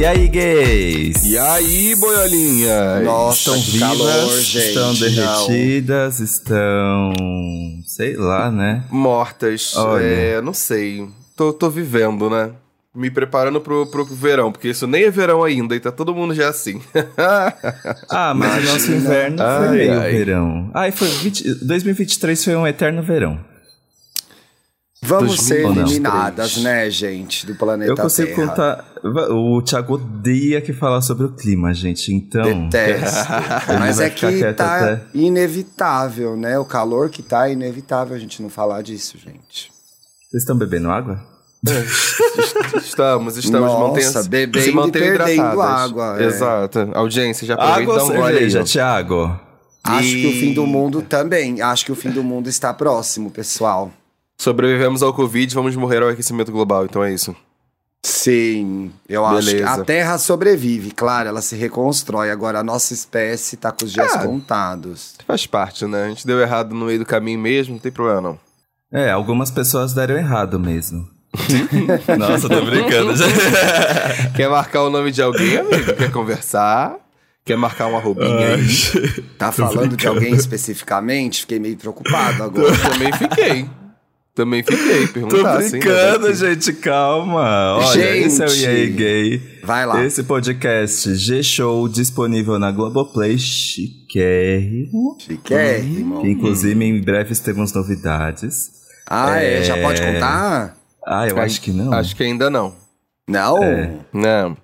E aí, gays? E aí, boiolinhas? Nossa, estão que vivas, calor, gente. estão Não. derretidas, estão. sei lá, né? Mortas. Olha. É, não sei. Tô, tô vivendo, né? Me preparando pro, pro verão, porque isso nem é verão ainda e tá todo mundo já assim. Ah, mas o nosso Imagina. inverno foi Ai, meio ai. verão. Ai, foi 20 2023 foi um eterno verão. Vamos ser 2023. eliminadas, né, gente, do planeta Eu consigo Terra. contar. O Thiago odeia que falar sobre o clima, gente. Então. Detesto. Mas é que tá até- inevitável, né? O calor que tá é inevitável a gente não falar disso, gente. Vocês estão bebendo água? estamos, estamos. Nossa, mantém- bebendo se e mantenham perdendo hidratadas. água, é. Exato. Audiência, já aproveita e Água ou um gole aí. Thiago? Acho que o fim do E- mundo também. Acho que o fim do mundo está próximo, pessoal. Sobrevivemos ao Covid, vamos morrer ao aquecimento global, então é isso. Sim, eu acho que Beleza. a Terra sobrevive, claro, ela se reconstrói. Agora a nossa espécie tá com os dias Ah. contados. Faz parte, né? A gente deu errado no meio do caminho mesmo, não tem problema não. É, algumas pessoas deram errado mesmo. Nossa, tô brincando. Quer marcar o nome de alguém, amigo? Quer conversar? Quer marcar uma roubinha aí? Tá falando de alguém especificamente? Fiquei meio preocupado agora. Também fiquei. Também fiquei. Tô Perguntar, assim, brincando, né? gente, calma. Olha, esse é o Gente. E aí Gay. Vai lá. Esse podcast G-Show disponível na Globoplay, chiquérrimo. Chiquérrimo. Que inclusive em breve temos novidades. Ah, é? Já É. pode contar? Ah, eu acho que não. Acho que ainda não. Não? É. Não.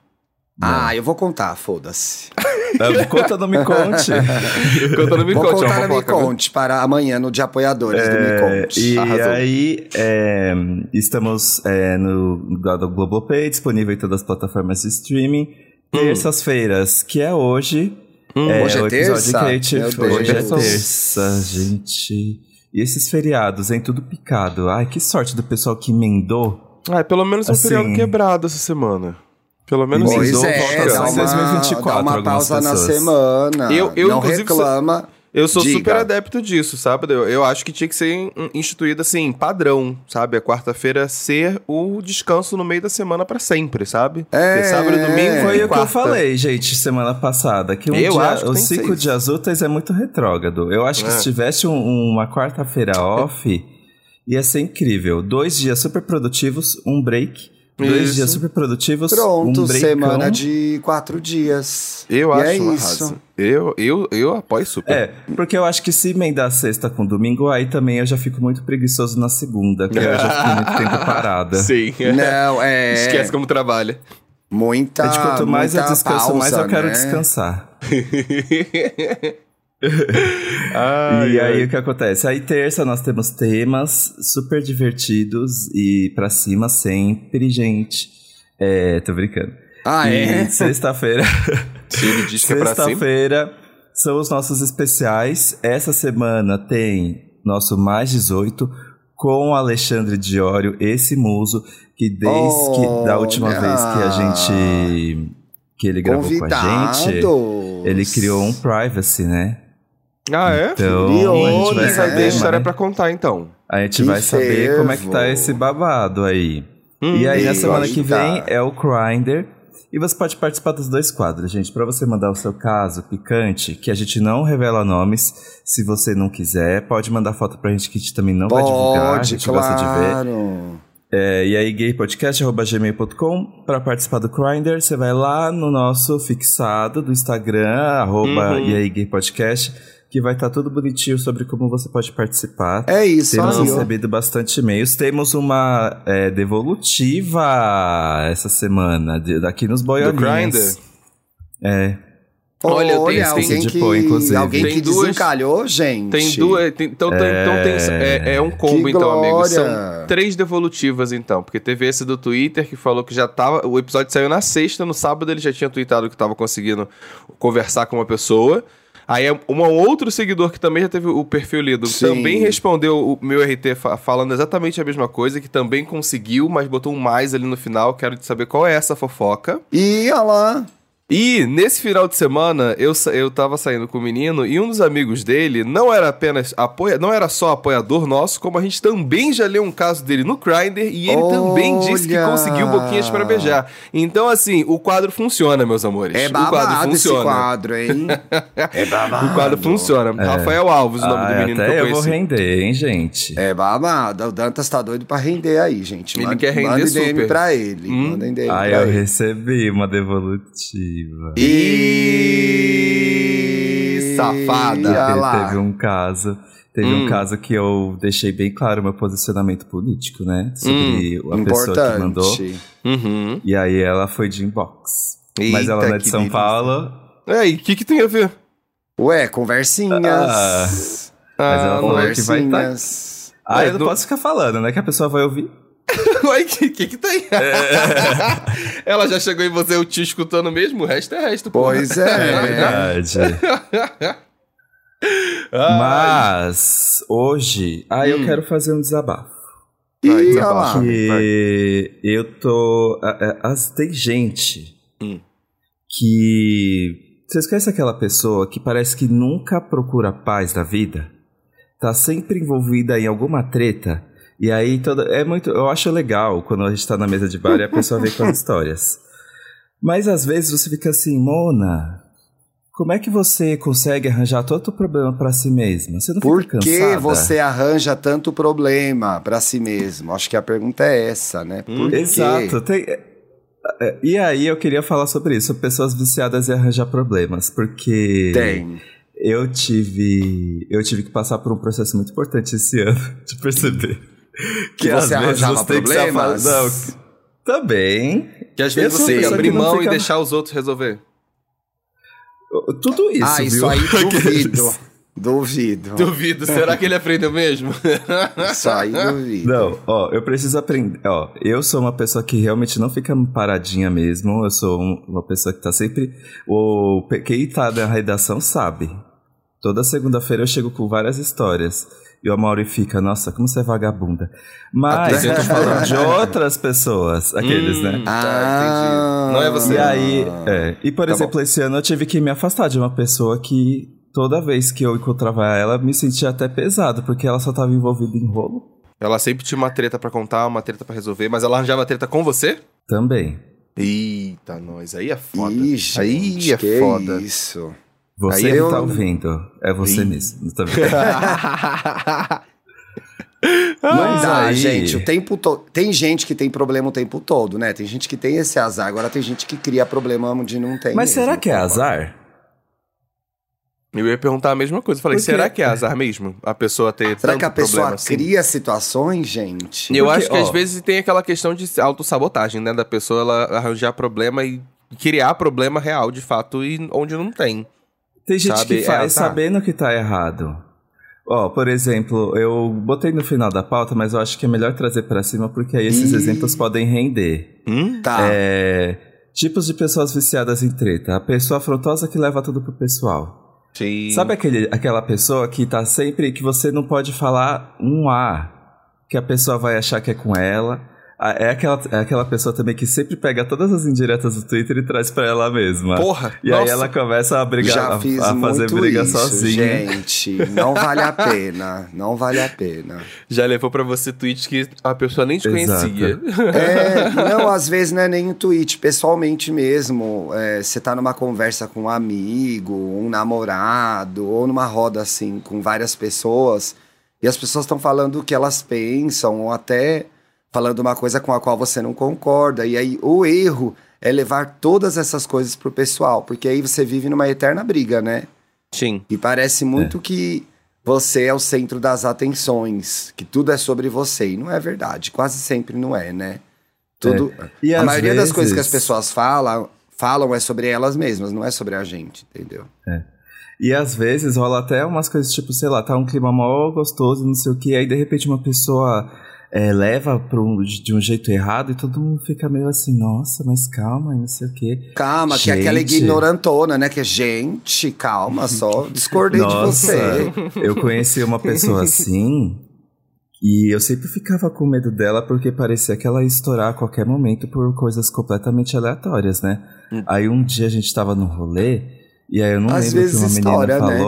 Ah, eu vou contar, foda-se. Conta, não me conte. Conta no Me Vou Conte, é uma contar no Me? Conte para amanhã no de apoiadores do Me É, Conte. e Arrasou. aí, é, estamos é, no, no Globoplay, disponível em todas as plataformas de streaming. Terças-feiras, que é hoje. é, Hoje é terça? Hoje é terça, gente. E esses feriados, hein? Tudo picado. Ai, que sorte do pessoal que emendou. Ah, pelo menos um Assim. feriado quebrado essa semana. Pelo menos Pois isso. É, volta dá uma, 2024 dá uma pausa na semana. Eu- eu, não inclusive, reclama. Eu sou Diga. super adepto disso, sabe? Eu, eu acho que tinha que ser instituído assim, padrão, sabe? A quarta-feira ser o descanso no meio da semana pra sempre, sabe? É. Porque sábado e domingo Foi o que eu falei, gente, semana passada. Que um Eu dia, acho que os que cinco isso. dias úteis é muito retrógrado. Eu acho que É. se tivesse um- uma quarta-feira off, ia ser incrível. Dois dias super produtivos, um break. Dois Isso. dias super produtivos, Pronto, um semana de quatro dias. Eu E acho é um isso. Eu, eu, eu apoio super. É, porque eu acho que se emendar sexta com domingo, aí também eu já fico muito preguiçoso na segunda, porque eu já fico muito tempo parada. Sim. Não, é. Esquece como trabalha. Muita. É de quanto mais eu descanso, mais pausa, eu quero né? descansar. Ai, e ai. aí o que acontece? Aí terça nós temos temas super divertidos e pra cima sempre, gente. É, tô brincando. Ah, E é? sexta-feira. Se ele diz que é pra cima. Sexta-feira são os nossos especiais. Essa semana tem nosso mais 18 com o Alexandre Diório, esse muso que desde que da última vez que a gente que ele gravou com a gente, Convidados. ele criou um privacy, né? Ah, é? Então, Criou, a gente vai saber, Tem história né? pra contar, então. A gente Que vai saber como é que tá esse babado aí. Hum, e aí, na semana que vem, é o Grindr. E você pode participar dos dois quadros, gente. Pra você mandar o seu caso picante, que a gente não revela nomes. Se você não quiser, pode mandar foto pra gente que a gente também não vai divulgar. A Pode, gente gosta de ver. claro. É, e aí, gaypodcast.gmail.com Pra participar do Grindr, você vai lá no nosso fixado do Instagram, arroba Uhum. e aí, gaypodcast, que vai estar tudo bonitinho sobre como você pode participar. É isso, Temos aí, ó. recebido bastante e-mails. Temos uma é, devolutiva essa semana, de- daqui nos. Grindr? É. Olha, eu tenho- alguém tem que, inclusive. alguém Tem que duas- desencalhou, gente. Tem duas. tem- então, tem, então tem. É, é um combo, Que então, amigo. glória. São três devolutivas, então. Porque teve esse do Twitter que falou que já tava. O episódio saiu na sexta, no sábado ele já tinha tweetado que tava conseguindo conversar com uma pessoa. Aí um outro seguidor que também já teve o perfil lido Sim. também respondeu o meu RT fa- falando exatamente a mesma coisa, que também conseguiu, mas botou um mais ali no final. Quero saber qual é essa fofoca. E olha lá. E nesse final de semana eu, eu tava saindo com o menino e um dos amigos dele não era apenas apoia, não era só apoiador nosso, como a gente também já leu um caso dele no Grindr e ele também disse que Olha! conseguiu boquinhas pra beijar. Então assim, o quadro funciona, meus amores. É o quadro babado esse funciona. quadro, hein? É babado. O quadro funciona. Rafael Alves, o nome do Ah, menino até que eu eu vou conheci. render, hein, gente? É babado. O Dantas tá doido pra render aí, gente. Ele Manda- quer render manda DM super. pra ele. Hum. Manda DM Ah, pra eu ele. recebi uma devolutiva. E... Safada. Olha Te- lá. Teve um caso. Teve Hum. um caso que eu deixei bem claro o meu posicionamento político, né? Sobre Hum, a pessoa que mandou. Uhum. E aí ela foi de inbox. Mas ela Eita, não é de São delícia. Paulo. É, e o que que tem a ver? Ué, conversinhas. Mas ela Ah, falou não é. que vai tá- conversinhas. Ah, É, eu não não- posso ficar falando, né? Que a pessoa vai ouvir. Ué, que, que que tem? É. Ela já chegou em você, eu te escutando mesmo, o resto é resto, pô. Pois É é. verdade. Mas hoje, ah, eu Hum. quero fazer um desabafo. Desabafa. lá. Que eu tô. a- a- as- tem gente Hum. que. Vocês conhecem aquela pessoa que parece que nunca procura paz da vida? Tá sempre envolvida em alguma treta. E aí toda. É muito. Eu acho legal quando a gente tá na mesa de bar e a pessoa vem com as histórias. Mas às vezes você fica assim, Mona. Como é que você consegue arranjar tanto problema pra si mesma? Você não Por fica que cansada? você arranja tanto problema pra si mesmo? Acho que a pergunta é essa, né? Quê? Exato. tem- é, é, E aí eu queria falar sobre isso, pessoas viciadas em arranjar problemas, porque Tem. eu tive eu tive que passar por um processo muito importante esse ano de perceber Que você arranjava tem que se afa- problemas? Não, também. Que às vezes você pessoa abrir mão e fica- deixar os outros resolver. Tudo isso, ah, isso viu? aí duvido. Duvido. Duvido, será que ele aprendeu mesmo? Isso aí duvido. Não, ó, eu preciso aprender. Ó, eu sou uma pessoa que realmente não fica paradinha mesmo. Eu sou um- uma pessoa que tá sempre. O, quem tá na redação sabe. Toda segunda-feira eu chego com várias histórias. E o Amaury fica, nossa, como você é vagabunda. Mas eu tô falando de outras pessoas, aqueles, Hum, né? tá, Ah, entendi. Não é você. E aí, é. E por Tá exemplo, esse ano eu tive que me afastar de uma pessoa que toda vez que eu encontrava ela, me sentia até pesado, porque ela só tava envolvida em rolo. Ela sempre tinha uma treta pra contar, uma treta pra resolver, mas ela arranjava treta com você? Também. Eita, nós, aí é foda. Ih, gente, aí é que foda. isso. Você Aí que eu- tá ouvindo. É você Ih. mesmo. Tá Mas dá, aí- gente. O tempo todo. Tem gente que tem problema o tempo todo, né? Tem gente que tem esse azar. Agora tem gente que cria problema onde não tem. Mas mesmo, será que é azar? Eu ia perguntar a mesma coisa. Falei, Por quê? será que é azar mesmo? A pessoa ter Será tanto que a pessoa problema assim? cria situações, gente? Eu Porque, acho que às ó, vezes tem aquela questão de autossabotagem, né? Da pessoa ela arranjar problema e criar problema real, de fato, e onde não tem. Tem gente Sabe, que é faz azar. sabendo que tá errado. Ó, por exemplo, eu botei no final da pauta, mas eu acho que é melhor trazer pra cima porque aí esses Ih. exemplos podem render. Hum? Tá. É, tipos de pessoas viciadas em treta. A pessoa afrontosa que leva tudo pro pessoal. Sim. Sabe aquele, aquela pessoa que tá sempre. que você não pode falar um A, que a pessoa vai achar que é com ela. Ah, É aquela, é aquela pessoa também que sempre pega todas as indiretas do Twitter e traz pra ela mesma. Porra! E nossa. aí ela começa a brigar, Já a, fiz a fazer muito briga isso, sozinha. gente. Não vale a pena. Não vale a pena. Já levou pra você tweets que a pessoa nem te Exato. conhecia. É, não, às vezes não é nem um tweet, pessoalmente mesmo. É, você tá numa conversa com um amigo, um namorado, ou numa roda assim, com várias pessoas, e as pessoas estão falando o que elas pensam, ou até falando uma coisa com a qual você não concorda. E aí o erro é levar todas essas coisas pro pessoal, porque aí você vive numa eterna briga, né? Sim. E parece muito que você é o centro das atenções, que tudo é sobre você. E não é verdade. Quase sempre não é, né? Tudo. E a maioria das coisas que as vezes- pessoas falam, falam é sobre elas mesmas, não é sobre a gente, entendeu? E às vezes rola até umas coisas tipo, sei lá, tá um clima mó gostoso, não sei o que, aí de repente uma pessoa é, leva um- de um jeito errado e todo mundo fica meio assim, nossa, mas calma, e não sei o que. Calma, que é aquela Gente. ignorantona, né? Que é gente, calma só. Discordei de Nossa, você. eu conheci uma pessoa assim E eu sempre ficava com medo dela porque parecia que ela ia estourar a qualquer momento por coisas completamente aleatórias, né? Hum. Aí um dia a gente tava no rolê e aí eu não Às lembro vezes que uma estoura, menina né?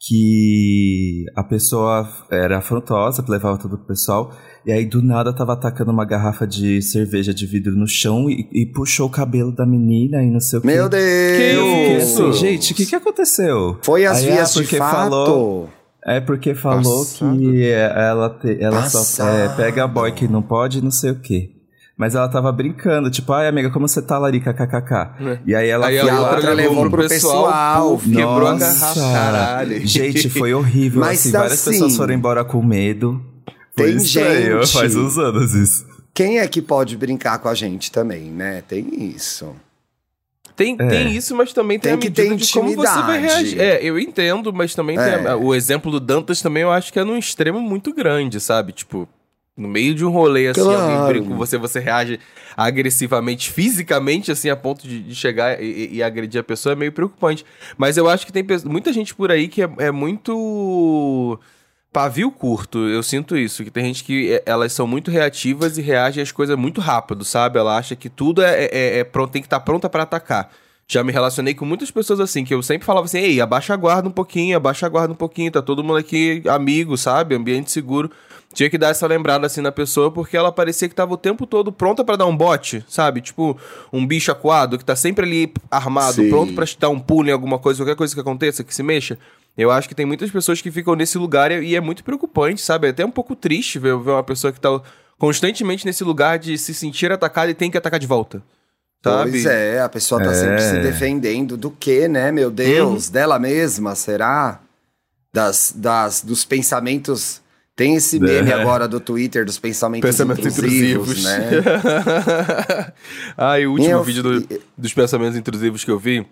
Que a pessoa era afrontosa, levava todo o pessoal, e aí do nada tava atacando uma garrafa de cerveja de vidro no chão e, e puxou o cabelo da menina e não sei o quê. Meu Deus! assim, gente, o que que aconteceu? Foi as Aí, ah, vias de porque fato. falou- É porque falou Passado. que ela, te- ela só é, pega boy que não pode e não sei o quê. Mas ela tava brincando, tipo, ai amiga, como você tá, Larica, kkk. E aí ela Aí foi a a outra levou pro pessoal. puf, quebrou a Nossa. garrafa. Caralho. Gente, foi horrível. Mas assim, várias assim, pessoas foram embora com medo. Foi tem estranho, gente- faz uns anos isso. Quem é que pode brincar com a gente também, né? Tem isso. Tem, É. tem isso, mas também tem, Tem a que medida ter de como você vai reagir. É, eu entendo, mas também tem É. a- o exemplo do Dantas também eu acho que é num extremo muito grande, sabe? Tipo, no meio de um rolê assim, Claro. alguém brinca com você, você reage agressivamente, fisicamente, assim, a ponto de, de chegar e, e- agredir a pessoa é meio preocupante. Mas eu acho que tem muita gente por aí que é, é muito pavio curto, eu sinto isso, que tem gente que é, elas são muito reativas e reagem às coisas muito rápido, sabe? Ela acha que tudo é, é- é pronto, tem que estar pronta pra atacar. Já me relacionei com muitas pessoas assim, que eu sempre falava assim, ei, abaixa a guarda um pouquinho, abaixa a guarda um pouquinho, tá todo mundo aqui amigo, sabe? Ambiente seguro. Tinha que dar essa lembrada assim na pessoa, porque ela parecia que tava o tempo todo pronta pra dar um bote, sabe? Tipo, um bicho acuado que tá sempre ali armado, Sim. pronto pra te dar um pulo em alguma coisa, qualquer coisa que aconteça, que se mexa. Eu acho que tem muitas pessoas que ficam nesse lugar e é muito preocupante, sabe? É até um pouco triste ver, ver uma pessoa que tá constantemente nesse lugar de se sentir atacada e tem que atacar de volta. Sabe? Pois é, a pessoa tá É. sempre se defendendo do que, né, meu Uhum. Deus? Dela mesma, será? Das, das, dos pensamentos. Tem esse meme É. agora do Twitter dos pensamentos, Pensamentos intrusivos, intrusivos. né? ah, e o último Meu vídeo do- dos pensamentos intrusivos que eu vi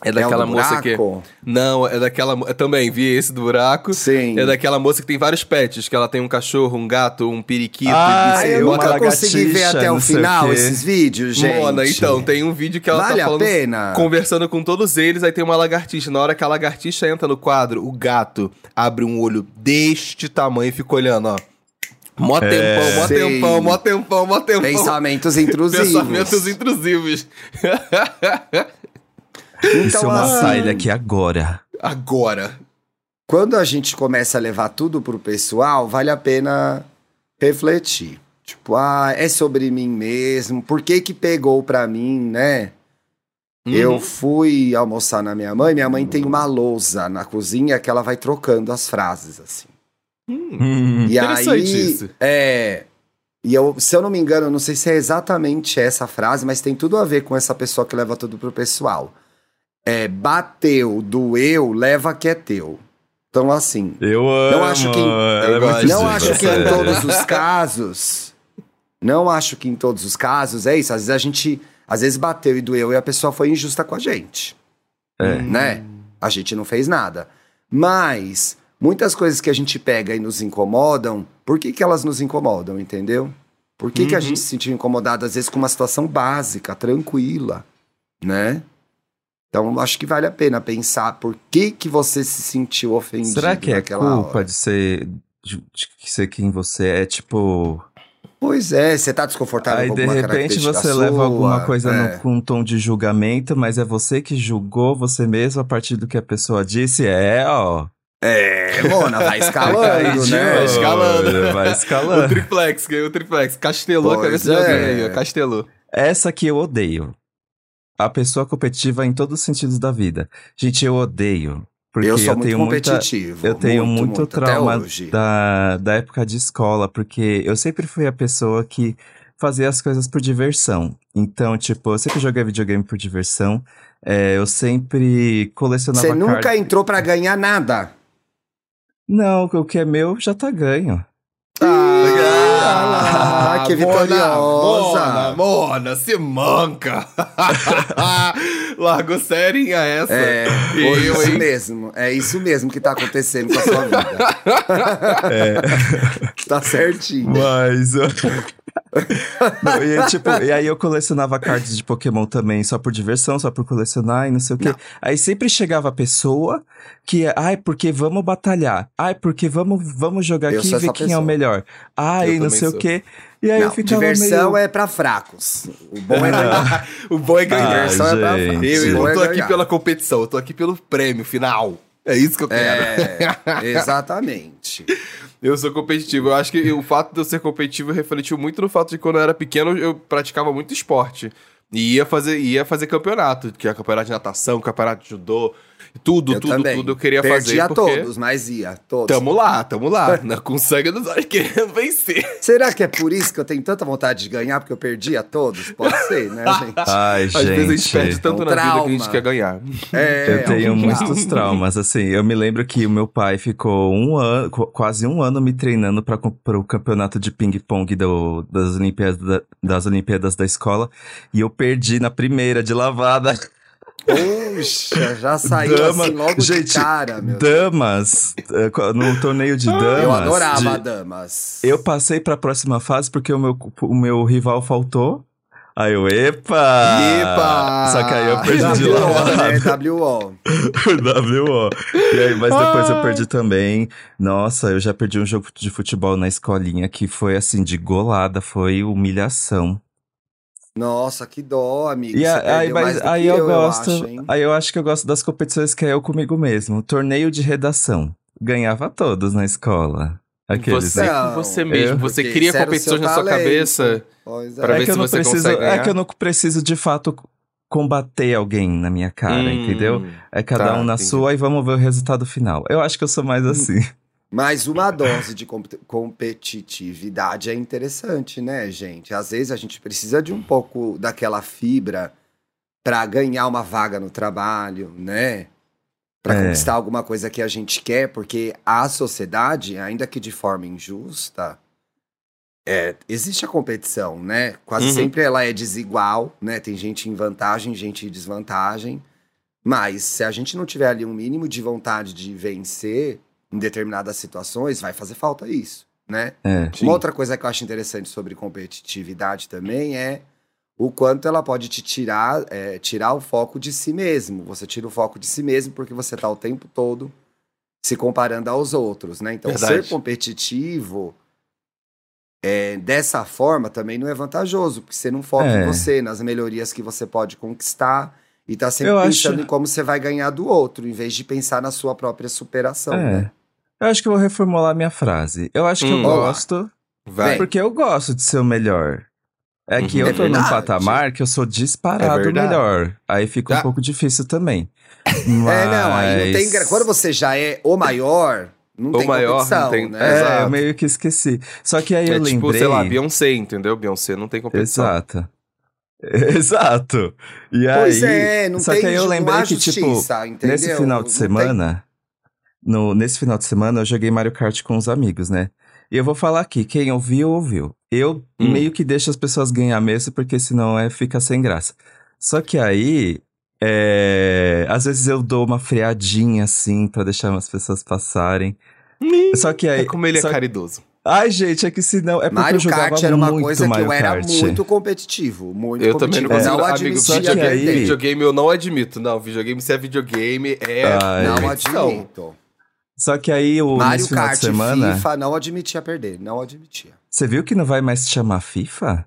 é É o daquela do moça que. buraco? Não, é daquela. Eu também vi esse do buraco. Sim. É daquela moça que tem vários pets, que ela tem um cachorro, um gato, um periquito. Ah, e eu nunca consegui ver até o o final quê. esses vídeos, gente. Mona, então, tem um vídeo que ela Vale tá a falando, pena? conversando com todos eles, aí tem uma lagartixa. Na hora que a lagartixa entra no quadro, o gato abre um olho deste tamanho e fica olhando, ó. Mó tempão, mó Sei. tempão, mó tempão, mó tempão. Pensamentos intrusivos. Pensamentos intrusivos. Isso é uma assim, saída aqui agora. Agora. quando a gente começa a levar tudo pro pessoal, vale a pena refletir. Tipo, ah, é sobre mim mesmo, por que que pegou pra mim, né? Eu Uhum. fui almoçar na minha mãe, minha mãe tem uma lousa na cozinha que ela vai trocando as frases, assim. Hum. E Interessante aí, isso. é... E eu, se eu não me engano, eu não sei se é exatamente essa frase, mas tem tudo a ver com essa pessoa que leva tudo pro pessoal. É, bateu, doeu, leva que é teu. Então, assim, Eu amo. Não acho que- é muito não acho que em todos os casos. Não acho que em todos os casos é isso. Às vezes a gente. Às vezes bateu e doeu e a pessoa foi injusta com a gente. É. Né? A gente não fez nada. Mas muitas coisas que a gente pega e nos incomodam, por que, que elas nos incomodam, entendeu? Por que, que a Uhum. gente se sentiu incomodado, às vezes, com uma situação básica, tranquila, né? Então, acho que vale a pena pensar por que, que você se sentiu ofendido Será que é naquela culpa hora. de ser, de, de ser quem você é? Tipo, Pois é, você tá desconfortável aí com de alguma repente característica você sua, leva alguma coisa é. no- com um tom de julgamento, mas é você que julgou você mesmo a partir do que a pessoa disse. É, ó. É, Mona, vai escalando, de né? Vai escalando. Vai O escalando. triplex, ganhou o triplex. Castelou a Pois cabeça de é. alguém aí, ó. Castelou. Essa que eu odeio. A pessoa competitiva em todos os sentidos da vida. Gente, eu odeio. Porque eu sou muito tenho muita, competitivo. Eu tenho muito, até trauma hoje. da, da época de escola, porque eu sempre fui a pessoa que fazia as coisas por diversão. Então, tipo, eu sempre joguei videogame por diversão. É, eu sempre colecionava Você nunca cartas. entrou pra ganhar nada. Não, o que é meu já tá ganho. Ah, que vitoriosa. Mona, Mona, se manca. Largou serinha essa. É, E foi eu, isso hein? mesmo. É isso mesmo que tá acontecendo com a sua vida. É. Tá certinho. Mas. Não, e, aí, tipo, e aí eu colecionava cards de Pokémon também, só por diversão, só por colecionar e não sei o quê. Não. Aí sempre chegava a pessoa que, ai, porque vamos batalhar. Ai, porque vamos, vamos jogar Eu aqui e ver quem é o pessoa. melhor. Ai, Eu não sei sou. o quê. E aí eu Não, ficava diversão meio... é pra fracos. O bom é ganhar. o bom é ganhar. Ah, diversão é pra gente. fracos. eu eu não é tô aqui ganhar. pela competição, eu tô aqui pelo prêmio final. É isso que eu quero. É, exatamente. Eu sou competitivo. Eu acho que o fato de eu ser competitivo refletiu muito no fato de quando eu era pequeno eu praticava muito esporte. E ia fazer, ia fazer campeonato, que é campeonato de natação, campeonato de judô, tudo, Eu tudo, também. tudo eu queria Perdia fazer. Porque todos, mas ia. Todos. tamo lá, tamo lá, né, com sangue nos olhos querendo vencer. Será que é por isso que eu tenho tanta vontade de ganhar? Porque eu perdia todos? Pode ser, né, gente? Ai, Às vezes a gente perde gente. tanto É um na vida que a gente trauma. quer ganhar. É, Eu tenho um muitos trauma. traumas, assim. Eu me lembro que o meu pai ficou um ano, qu- quase um ano me treinando para o campeonato de ping-pong das, Olimpíadas, da- das Olimpíadas da escola. E eu perdi na primeira de lavada. Puxa, já saiu Dama- assim logo gente, de cara, meu. Damas, co- no torneio de damas. Eu adorava de- damas. Eu passei pra próxima fase porque o meu, o meu rival faltou. Aí eu, epa! Epa! Só que aí eu perdi de lavada. né? WO. WO. E aí, mas depois eu perdi também. Nossa, eu já perdi um jogo de futebol na escolinha que foi assim, de golada, foi humilhação. Nossa, que dó, amigo. E Você a- aí, mas, aí que eu, gosto. acho, aí eu acho que eu gosto das competições que é eu comigo mesmo. Torneio de redação. Ganhava todos na escola. Aqueles, Você né? você mesmo, eu- você cria competições na sua cabeça. Pois Pra é. ver é que se eu não você preciso, consegue é ganhar. que eu não preciso de fato combater alguém na minha cara, Hum, entendeu? É cada tá, um na entendi. sua e vamos ver o resultado final. Eu acho que eu sou mais assim. Mas uma dose de comp- competitividade é interessante, né, gente? Às vezes a gente precisa de um pouco daquela fibra para ganhar uma vaga no trabalho, né? Para É. conquistar alguma coisa que a gente quer, porque a sociedade, ainda que de forma injusta, é, existe a competição, né? Quase Uhum. sempre ela é desigual, né? Tem gente em vantagem, gente em desvantagem. Mas se a gente não tiver ali um mínimo de vontade de vencer em determinadas situações, vai fazer falta isso, né? É. Uma outra coisa que eu acho interessante sobre competitividade também é o quanto ela pode te tirar, é, tirar o foco de si mesmo. Você tira o foco de si mesmo porque você está o tempo todo se comparando aos outros, né? Então, Verdade. ser competitivo é, dessa forma também não é vantajoso, porque você não foca É. em você, nas melhorias que você pode conquistar e tá sempre Eu pensando acho- em como você vai ganhar do outro, em vez de pensar na sua própria superação, É. né? Eu acho que eu vou reformular minha frase. Eu acho que Hum. eu gosto, Vai. porque eu gosto de ser o melhor. É que Uhum. eu É tô num patamar que eu sou disparado É melhor. Aí fica um Tá. pouco difícil também. É, não, aí não tem. Mas- Quando você já é o maior, não O tem maior, não tem- né? É, Exato. eu meio que esqueci. Só que aí É eu tipo, lembrei... sei lá, Beyoncé, entendeu? Beyoncé não tem competição. Exato. Exato. E Pois aí, é, não só tem que aí eu lembrei que, tipo, entendeu? nesse final de semana, no, nesse final de semana eu joguei Mario Kart com os amigos, né? E eu vou falar aqui, quem ouviu, ouviu. Eu Hum. meio que deixo as pessoas ganhar mesmo, porque senão é, fica sem graça. Só que aí, é, às vezes eu dou uma freadinha assim pra deixar as pessoas passarem. Só que aí. É como ele é caridoso. Ai, gente, é que senão. É porque Mario eu jogava Kart era uma muito coisa que Mario eu era Kart. muito competitivo. Muito Eu também não competitivo. consigo. Não Amigo, admitia só que videogame, aí- videogame eu não admito. Não, videogame se é videogame, é. Ai. Não admito. Só que aí, o, Mario Kart de semana. FIFA não admitia perder. Não admitia. Você viu que não vai mais se chamar FIFA?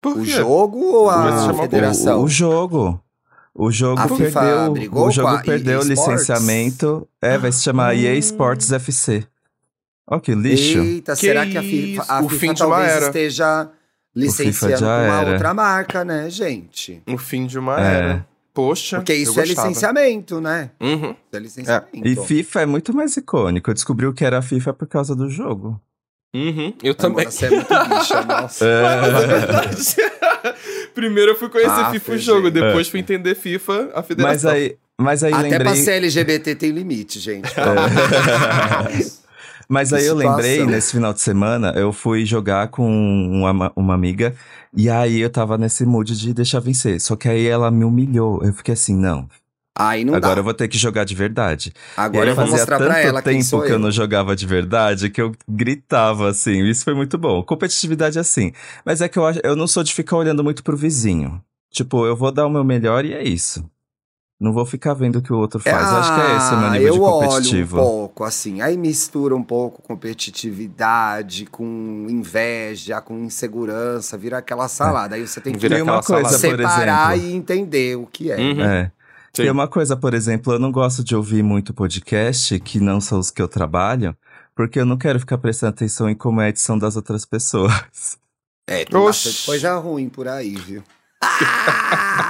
Por O jogo ou a federação? O, o jogo. O jogo A FIFA perdeu. O jogo com a perdeu EA Sports? licenciamento. É, vai se chamar EA Sports FC. Ó, que lixo. Eita, Que será que a FIFA, a O FIFA fim de uma talvez era. esteja licenciando uma era. outra marca, né, gente? O fim de uma É. era. Poxa. Porque eu isso é licenciamento, né? Uhum. Isso é licenciamento. E FIFA é muito mais icônico. Eu descobri o que era FIFA por causa do jogo. Uhum. Eu também. Você é muito bicha, nossa. É verdade. Primeiro eu fui conhecer Ah, FIFA o gente. jogo, depois fui entender FIFA, a federação. Mas aí, mas aí Até pra lembrei. ser LGBT tem limite, gente. Mas aí eu lembrei, nesse final de semana, eu fui jogar com uma, uma amiga, e aí eu tava nesse mood de deixar vencer. Só que aí ela me humilhou. Eu fiquei assim, não. Aí não Agora dá. eu vou ter que jogar de verdade. Agora eu vou mostrar tanto pra ela quem tempo sou que eu eu. não jogava de verdade que eu gritava assim. Isso foi muito bom. Competitividade é assim. Mas é que eu, eu não sou de ficar olhando muito pro vizinho. Tipo, eu vou dar o meu melhor e é isso. Não vou ficar vendo o que o outro faz. Acho que é esse o meu Ah, nível eu de olho um competitivo. pouco, assim. Aí mistura um pouco competitividade com inveja, com insegurança, vira aquela salada. Aí você tem que Vira uma coisa, salada. por separar exemplo. e entender o que é. Uhum. É. Tem uma coisa, por exemplo, eu não gosto de ouvir muito podcast, que não são os que eu trabalho, porque eu não quero ficar prestando atenção em como é a edição das outras pessoas. É, tem Oxi. bastante coisa ruim por aí, viu?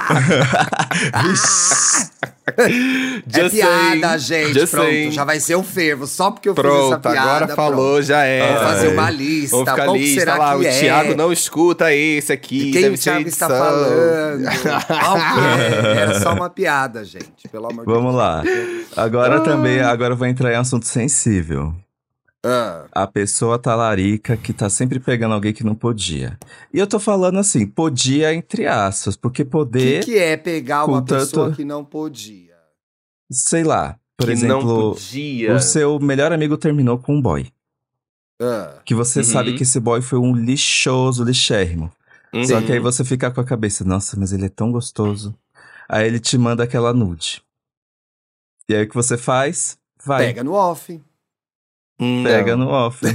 É piada, gente. Just pronto, saying. já vai ser o fervo. Só porque eu fiz essa Pronto, piada. agora pronto. falou, já é. Vamos fazer uma lista. Vamos ficar Qual lista será lá, que o é? Thiago não escuta esse aqui, De quem deve o Thiago está falando? É? Era só uma piada, gente. Pelo amor de Vamos Deus. lá. Agora também, agora eu vou entrar em assunto sensível. Ah, A pessoa talarica que tá sempre pegando alguém que não podia. E eu tô falando assim, podia entre aspas, porque o que, poder, que é pegar uma tanto- pessoa que não podia? sei lá, por que exemplo, não podia. o seu melhor amigo terminou com um boy. Ah, Que você Uhum. sabe que esse boy foi um lixoso, lixérrimo. Uhum. Só que aí você fica com a cabeça, nossa, mas ele é tão gostoso. Aí ele te manda aquela nude. E aí o que você faz? Vai, pega no off. Não, pega no off.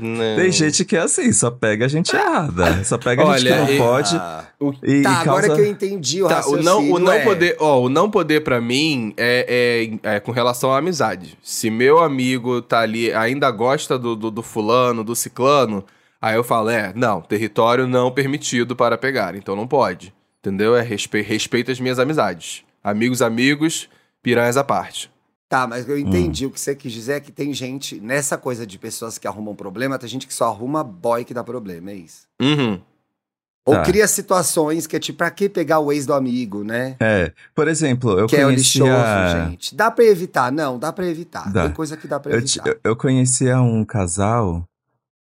não. Tem gente que é assim, só pega a gente errada. Só pega a gente Olha, que e- não pode. Ah, E, tá, e agora causa... que eu entendi o Tá, o raciocínio. não, o não é- poder, ó, o não poder para mim é, é, é com relação à amizade. Se meu amigo tá ali, ainda gosta do, do, do fulano, do ciclano, aí eu falo, é, não, território não permitido para pegar, então não pode. Entendeu? É respe, respeito as minhas amizades. Amigos, amigos, piranhas à parte. Tá, mas Hum. eu entendi. O que você quis dizer é que tem gente, nessa coisa de pessoas que arrumam problema, tem gente que só arruma boy que dá problema, é isso. Uhum. Ou Tá. cria situações que é tipo, pra que pegar o ex do amigo, né? É, por exemplo, eu que é o lixoso, conhecia... gente. Dá pra evitar? Não, dá pra evitar. Dá. Tem coisa que dá pra evitar. eu- eu conhecia um casal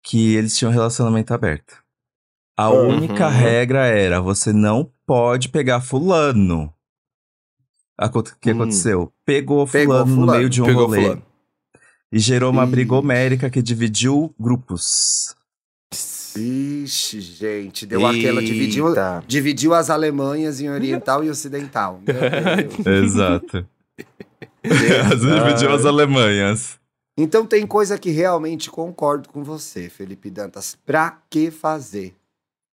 que eles tinham um relacionamento aberto. A Uhum. única regra era, você não pode pegar fulano. Que Hum. aconteceu? Pegou fulano, Pegou no fulano. meio de um Pegou rolê. fulano. E gerou uma briga homérica que dividiu grupos. Ixi, gente, deu aquela, dividiu, Eita. dividiu as Alemanhas em oriental e ocidental. Exato. dividiu as Alemanhas. Então tem coisa que realmente concordo com você, Felipe Dantas. Pra que fazer?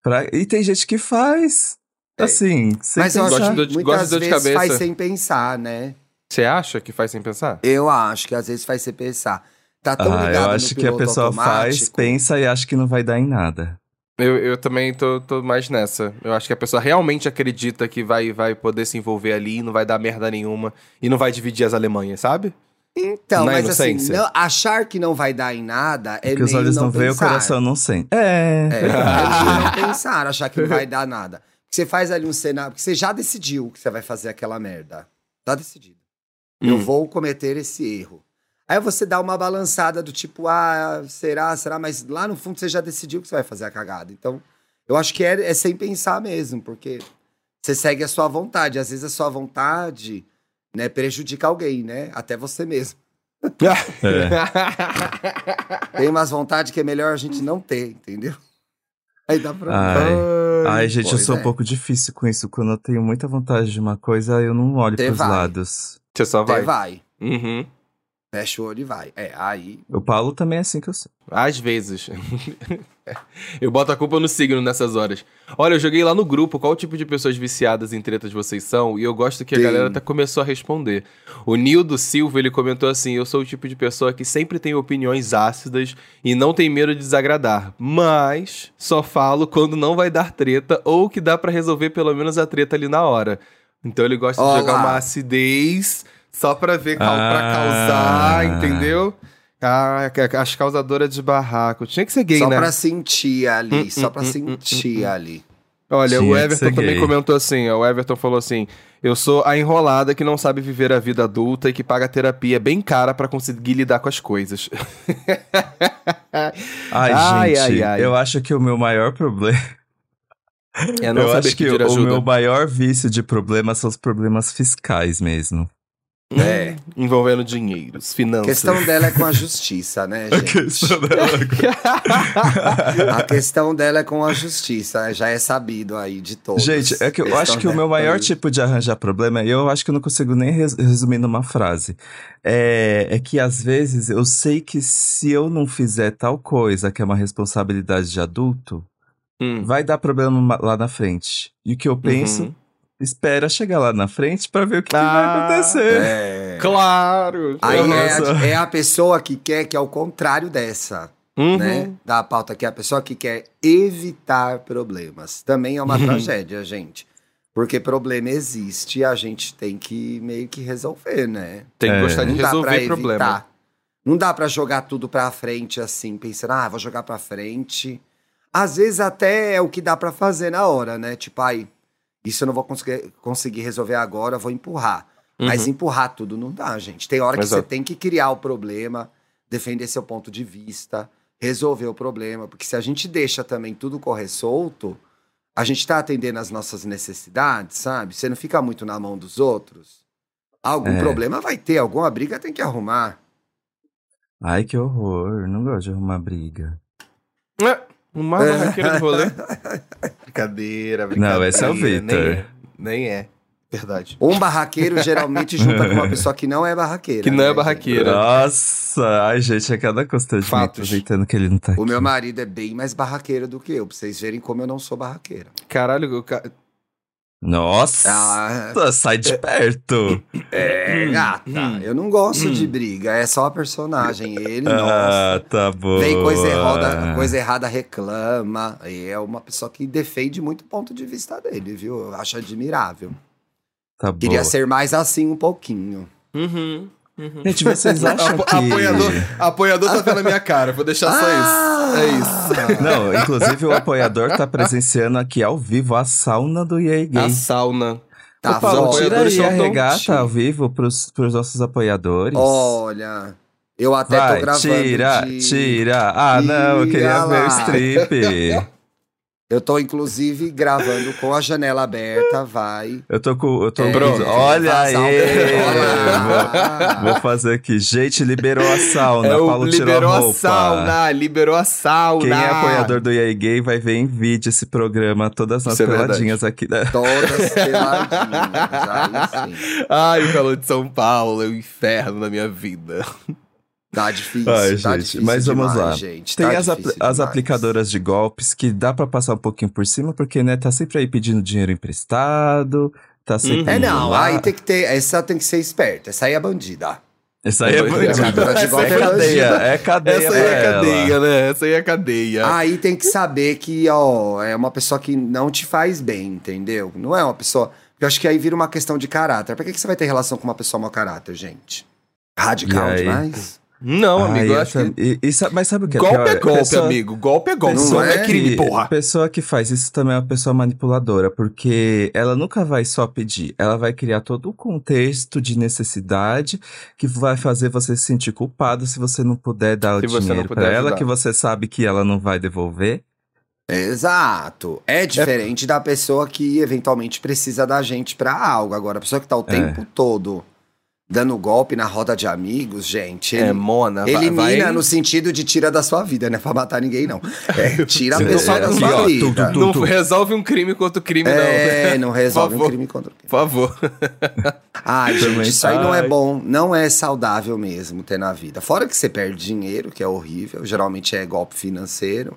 Pra- E tem gente que faz. É. Assim, sem Mas eu acho pensar. Gosto que de- gosto muitas de dor de vezes cabeça. faz sem pensar, né? Você acha que faz sem pensar? Eu acho que às vezes faz sem pensar. Tá tão Ah, ligado eu no acho que a piloto pessoa faz, automático. pensa e acha que não vai dar em nada. Eu, eu também tô, tô mais nessa. Eu acho que a pessoa realmente acredita que vai, vai poder se envolver ali e não vai dar merda nenhuma. E não vai dividir as Alemanhas, sabe? Então, Na mas assim, inocência. não- achar que não vai dar em nada é Porque os meio olhos não não veem, o pensar. coração não sente. É. É, é meio não pensar, achar que não vai dar nada. Você faz ali um cenário, porque você já decidiu que você vai fazer aquela merda. Tá decidido. Eu Hum. vou cometer esse erro. Aí você dá uma balançada do tipo, ah, será, será? Mas lá no fundo você já decidiu que você vai fazer a cagada. Então, eu acho que é, é sem pensar mesmo, porque você segue a sua vontade. Às vezes a sua vontade né, prejudica alguém, né? Até você mesmo. Tem umas vontades que é melhor a gente não ter, entendeu? Aí dá pra. Ai. Ai, gente, eu Pois sou é. um pouco difícil com isso. Quando eu tenho muita vontade de uma coisa, eu não olho pros vai. lados. Você só Vai. vai. vai. Uhum. Fecha o olho e vai. É, aí. O Paulo também é assim que eu sou. Às vezes. eu boto a culpa no signo nessas horas. Olha, eu joguei lá no grupo qual tipo de pessoas viciadas em tretas vocês são, e eu gosto que a galera até começou a responder. O Nildo Silva, ele comentou assim: Eu sou o tipo de pessoa que sempre tem opiniões ácidas e não tem medo de desagradar, mas só falo quando não vai dar treta ou que dá pra resolver pelo menos a treta ali na hora. Então ele gosta Olá. de jogar uma acidez só pra ver, cal- pra Ah. causar, entendeu? Ah, as causadoras de barraco. Tinha que ser gay, só né? pra sentir ali. Hum, só hum, pra hum, sentir hum, hum. ali. Olha, Tinha o que Everton também gay. comentou assim, ó, o Everton falou assim, eu sou a enrolada que não sabe viver a vida adulta e que paga terapia bem cara pra conseguir lidar com as coisas. Ai, Ai, gente, ai, ai. eu acho que o meu maior problema. É não eu saber acho que pedir o meu maior vício de problemas são os problemas fiscais mesmo. É. Envolvendo dinheiros, A finanças. questão dela é com a justiça, né, gente? questão dela A questão dela é com a justiça, já é sabido aí de todos. Gente, é que eu acho que o meu maior tipo de arranjar problema, e eu acho que eu não consigo nem res- resumir numa frase, é, é que às vezes eu sei que se eu não fizer tal coisa, que é uma responsabilidade de adulto, Hum. vai dar problema ma- lá na frente. E o que eu penso, Uhum. Espera chegar lá na frente pra ver o que, que vai Ah, acontecer. É. Claro! Aí é a, é a pessoa que quer que é o contrário dessa, Uhum. né? Da pauta que é a pessoa que quer evitar problemas. Também é uma Uhum. tragédia, gente. Porque problema existe e a gente tem que meio que resolver, né? Tem que É. gostar de Não dá pra resolver evitar. problema. Não dá pra jogar tudo pra frente assim, pensando, ah, vou jogar pra frente. Às vezes até é o que dá pra fazer na hora, né? Tipo, ai, isso eu não vou conseguir, conseguir resolver agora, vou empurrar. Mas Uhum. empurrar tudo não dá, gente. Tem hora que Exato. você tem que criar o problema, defender seu ponto de vista, resolver o problema. Porque se a gente deixa também tudo correr solto, a gente tá atendendo as nossas necessidades, sabe? Você não fica muito na mão dos outros. Algum É. problema vai ter, alguma briga tem que arrumar. Ai, que horror. Não gosto de arrumar briga. É, uma barraqueira do rolê. brincadeira, brincadeira. Não, esse é o Nem Victor. é, Nem é. Verdade. Um barraqueiro geralmente junta com uma pessoa que não é barraqueira. Que não é né, barraqueira. Nossa, ai, gente, é cada constante Fatos. aproveitando que ele não tá? O aqui. meu marido é bem mais barraqueiro do que eu, pra vocês verem como eu não sou barraqueira. Caralho, o ca... Nossa, Ah, sai de perto. é, gata. hum. Eu não gosto de briga, é só a personagem. Ele, Ah, nossa. tá bom. Vem coisa errada, coisa errada reclama. E é uma pessoa que defende muito o ponto de vista dele, viu? Eu acho admirável. Tá bom. Queria ser mais assim um pouquinho. Uhum. Uhum. Gente, vocês acham Apo- que... Apoiador, apoiador tá vendo a minha cara, vou deixar só Ah! isso. É isso. Não, inclusive o apoiador tá presenciando aqui ao vivo a sauna do EA Gay. A sauna. Tá Ô, Paulo, tira aí a regata ao vivo pros, pros nossos apoiadores. Olha, eu até Vai, tô gravando tira, de... tira. Ah, não, eu queria Ih, ver o lá. strip. Eu tô, inclusive, gravando com a janela aberta, vai. Eu tô com. Eu tô É, Pronto. Olha aí! Vou, vou fazer aqui. Gente, liberou a sauna. É o- Paulo tirou liberou a a, roupa. sauna, liberou a sauna. Quem é apoiador do EA Gay vai ver em vídeo esse programa, todas as é verdade. peladinhas aqui. né? Todas peladinhas, aí sim. Ai, o calor de São Paulo é o inferno na minha vida. Tá difícil, Ai, tá gente, difícil mas vamos demais, lá. gente. Tem tá as, apl- difícil as demais. aplicadoras de golpes que dá pra passar um pouquinho por cima, porque, né, tá sempre aí pedindo dinheiro emprestado, tá sempre. Uhum. É, não, lá. aí tem que ter, essa tem que ser esperta, essa aí é bandida. Essa aí é Essa bandida. É golpe é cadeia, é cadeia. Essa aí é cadeia, né? Essa aí é cadeia. Aí tem que saber que, ó, é uma pessoa que não te faz bem, entendeu? Não é uma pessoa. Porque eu acho que aí vira uma questão de caráter. Pra que, que você vai ter relação com uma pessoa mau caráter, gente? Radical aí? demais? Não, Ai, amigo, eu essa- acho que. e- e mas sabe o que é Golpe pior? é golpe, Pessoa- amigo. Golpe é golpe. Pessoa Não é crime, que, porra. pessoa que faz isso também é uma pessoa manipuladora, porque ela nunca vai só pedir, ela vai criar todo o contexto de necessidade que vai fazer você se sentir culpado se você não puder dar Se o dinheiro pra ela, que você sabe que ela não vai devolver. Exato. É diferente da pessoa que eventualmente precisa da gente pra algo. Agora, a pessoa que tá o É. tempo todo dando golpe na roda de amigos, gente. É, ele- Mona, vai- Elimina vai... no sentido de tira da sua vida, não é pra matar ninguém, não. É, tira a pessoa é da sua vida. tum. Não resolve um crime contra o crime, É, não resolve um crime contra o crime. não. Por favor. Ai, Também gente, isso aí não é bom, não é saudável mesmo ter na vida. Fora que você perde dinheiro, que é horrível, geralmente é golpe financeiro.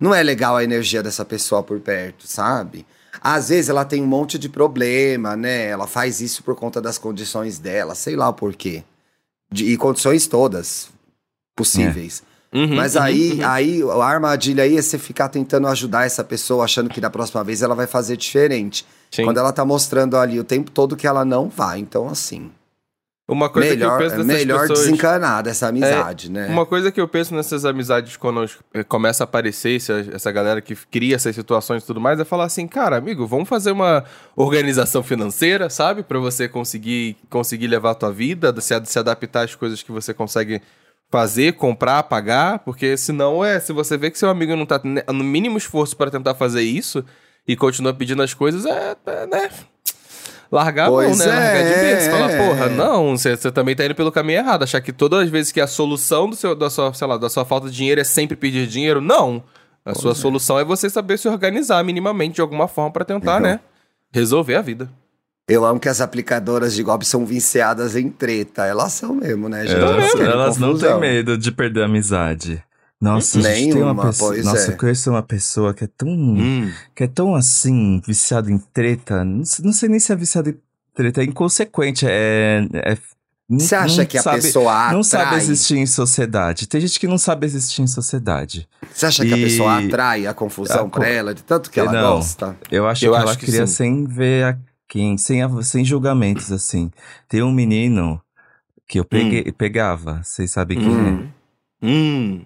Não é legal a energia dessa pessoa por perto, sabe? Às vezes ela tem um monte de problema, né? Ela faz isso por conta das condições dela, sei lá o porquê. De- e condições todas possíveis. Uhum, Mas uhum, aí, uhum. aí a armadilha aí é você ficar tentando ajudar essa pessoa, achando que da próxima vez ela vai fazer diferente. Sim. Quando ela tá mostrando ali o tempo todo que ela não vai. Então, assim, Uma coisa melhor, que eu penso dessas melhor pessoas... desencanar dessa amizade, né? Uma coisa que eu penso nessas amizades quando começa a aparecer essa, essa galera que cria essas situações e tudo mais, é falar assim, cara, amigo, vamos fazer uma organização financeira, sabe? Pra você conseguir, conseguir levar a tua vida, se, se adaptar às coisas que você consegue fazer, comprar, pagar, porque senão é, se você vê que seu amigo não tá no mínimo esforço pra tentar fazer isso, e continua pedindo as coisas, é, é né? Largar Pois não, né? Largar de é, vez. Você fala, é. porra, não, você, você também tá indo pelo caminho errado. Achar que todas as vezes que a solução do seu, da sua, sei lá, da sua falta de dinheiro é sempre pedir dinheiro, não. A sua solução é você saber se organizar minimamente de alguma forma pra tentar, né? Resolver a vida. Eu amo que as aplicadoras de golpe são viciadas em treta. Elas são mesmo, né, gente? Elas, elas não têm medo de perder a amizade. Nossa, gente, tem uma Nenhuma, pessoa. pois Nossa, é. eu conheço uma pessoa que é tão. Hum. que é tão assim, viciada em treta. Não, sei- não sei nem se é viciada em treta, é inconsequente. É. é não- Você acha não que a sabe- pessoa atrai? Não sabe existir em sociedade. Tem gente que não sabe existir em sociedade. Você acha que a E- pessoa atrai a confusão A pra ela, de tanto que ela Não. gosta? Eu acho Eu que acho ela que cria sim. sem ver a quem, sem, a- sem julgamentos, assim. Tem um menino que eu peguei, pegava, vocês sabem quem é. Hum.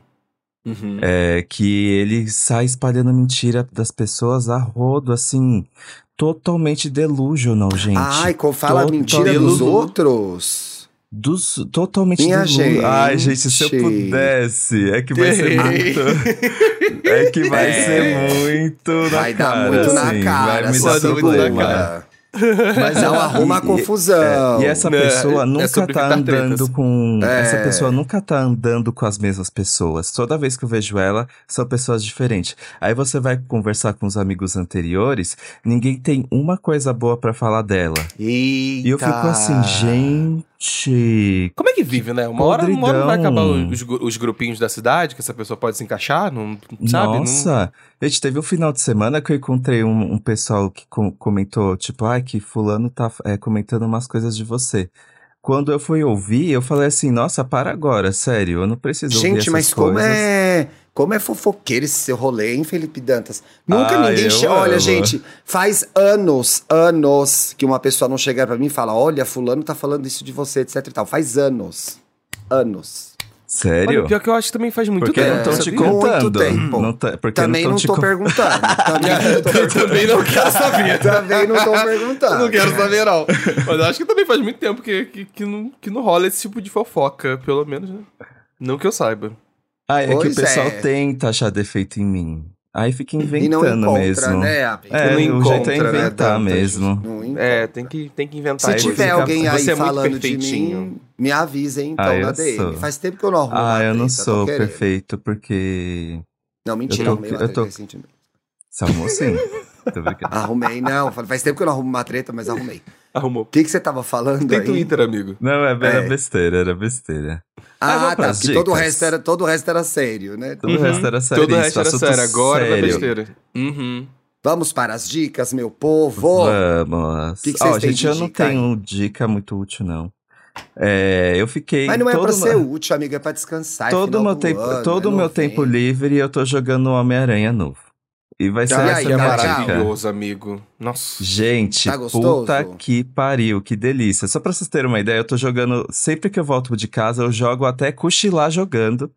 Hum. Uhum. É, que ele sai espalhando mentira das pessoas a rodo, assim, totalmente delusional, gente. Ai, como fala Total- mentira dos outros. Dos, totalmente Minha delusional. Ai, gente, se eu gente. pudesse, é que vai ser muito. é que vai É. ser muito na Vai dar cara, muito na assim, cara, vai me dar dar muito na cara. Mas não arruma a confusão. É, e essa Né, pessoa é nunca sobre tá tretas. andando com. É. Essa pessoa nunca tá andando com as mesmas pessoas. Toda vez que eu vejo ela, são pessoas diferentes. Aí você vai conversar com os amigos anteriores, ninguém tem uma coisa boa pra falar dela. Eita. E eu fico assim, gente. Como é que vive, né? Uma hora, uma hora não vai acabar os, os grupinhos da cidade, que essa pessoa pode se encaixar, não sabe? Não- Nossa, gente, teve um final de semana que eu encontrei um, um pessoal que com- comentou, tipo, ai, que fulano tá é, comentando umas coisas de você. Quando eu fui ouvir, eu falei assim, nossa, para agora, sério, eu não preciso ouvir Gente, essas mas como coisas. é. Como é fofoqueiro esse seu rolê, hein, Felipe Dantas? Nunca Ah, ninguém chega. Olha, gente, faz anos, anos que uma pessoa não chega pra mim e fala: Olha, Fulano tá falando isso de você, etc e tal. Faz anos. Anos. Sério? Olha, pior que eu acho que também faz muito Porque tempo. não estão te sabia? Muito contando. tempo. Não tá- porque Também não não, tô perguntando. Também não tô Eu perguntando. também não quero saber. Também não tô perguntando. Não quero saber, não. Mas eu acho que também faz muito tempo que, que, que, não, que não rola esse tipo de fofoca, pelo menos, né? Não que eu saiba. Ah, é que o Pois pessoal é. tenta achar defeito em mim. Aí fica E não inventando encontra, mesmo. né, amigo? É, Não o jeito é encontra, né, inventar Dantas? mesmo. Não encontra. É, tem que, tem que inventar. Se aí, tiver fica- alguém aí você é falando de mim, me avisem então Ah, na DM. sou. Faz tempo que eu não arrumo Ah, eu não treta, tô sou perfeito porque. Não, mentira, Eu tô- eu treta tô- recentemente. Salmou sim. Tô brincando. Arrumei, não. Faz tempo que eu não arrumo uma treta, mas arrumei. Arrumou. O que, que você tava falando Tem aí? Twitter, amigo. Não, é, era É. besteira, era besteira. Ah, vamos tá. Porque todo o, resto era, todo o resto era sério, né? Todo o resto era sério. Todo o resto era sério. Agora sério. besteira. Uhum. Vamos para as dicas, meu povo. Vamos. Que que têm gente, de eu não dica tenho dica muito útil, não. É, eu fiquei. Mas não é todo pra ma- ser útil, amigo, é pra descansar. é Todo final meu tempo, ano, todo é meu novembro. tempo livre eu tô jogando Homem-Aranha novo. E vai ser Ah, essa que é tá dica. maravilhoso, amigo. Nossa. Gente, Tá puta que pariu, que delícia. Só pra vocês terem uma ideia, eu tô jogando. Sempre que eu volto de casa, eu jogo até cochilar jogando.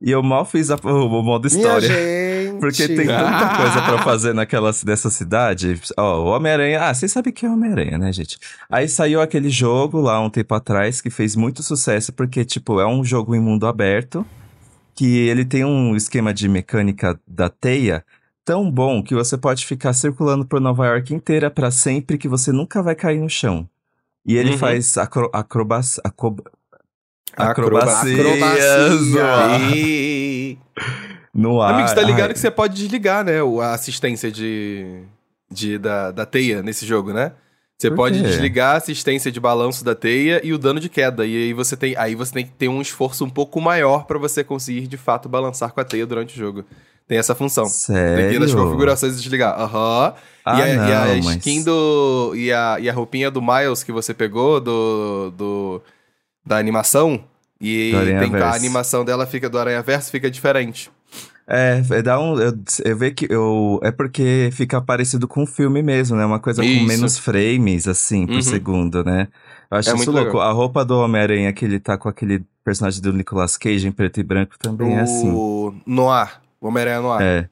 E eu mal fiz a- o modo história. gente. Porque tem tanta coisa pra fazer naquela dessa cidade. Ó, o Homem-Aranha. Ah, vocês sabem que é Homem-Aranha, né, gente? Aí saiu aquele jogo lá um tempo atrás que fez muito sucesso, porque, tipo, é um jogo em mundo aberto. Que ele tem um esquema de mecânica da teia tão bom que você pode ficar circulando por Nova York inteira pra sempre que você nunca vai cair no chão. E ele Uhum. faz acro acrobacia. Acrob... Acrobacia. Acrobacias no ar. No ar. Amigo, você tá ligado Ai, que você pode desligar, né? A assistência de, de, da, da teia nesse jogo, né? Você pode desligar a assistência de balanço da teia e o dano de queda. E aí você tem, aí você tem que ter um esforço um pouco maior pra você conseguir, de fato, balançar com a teia durante o jogo. Tem essa função. Tem que ir nas Sério? configurações e desligar. Aham. Ah, e, a, e a não, mas- skin do. E a, e a roupinha do Miles que você pegou do. do da animação. E tem, a animação dela fica do Aranha Verso fica diferente. É, é, dá um. Eu, eu vejo que eu. É porque fica parecido com o filme mesmo, né? Uma coisa Isso. com menos frames, assim, por Uhum. segundo, né? Eu acho É isso muito louco. legal. A roupa do Homem-Aranha que ele tá com aquele personagem do Nicolas Cage em preto e branco também é assim. O Noir. O Homem-Aranha Noir. É.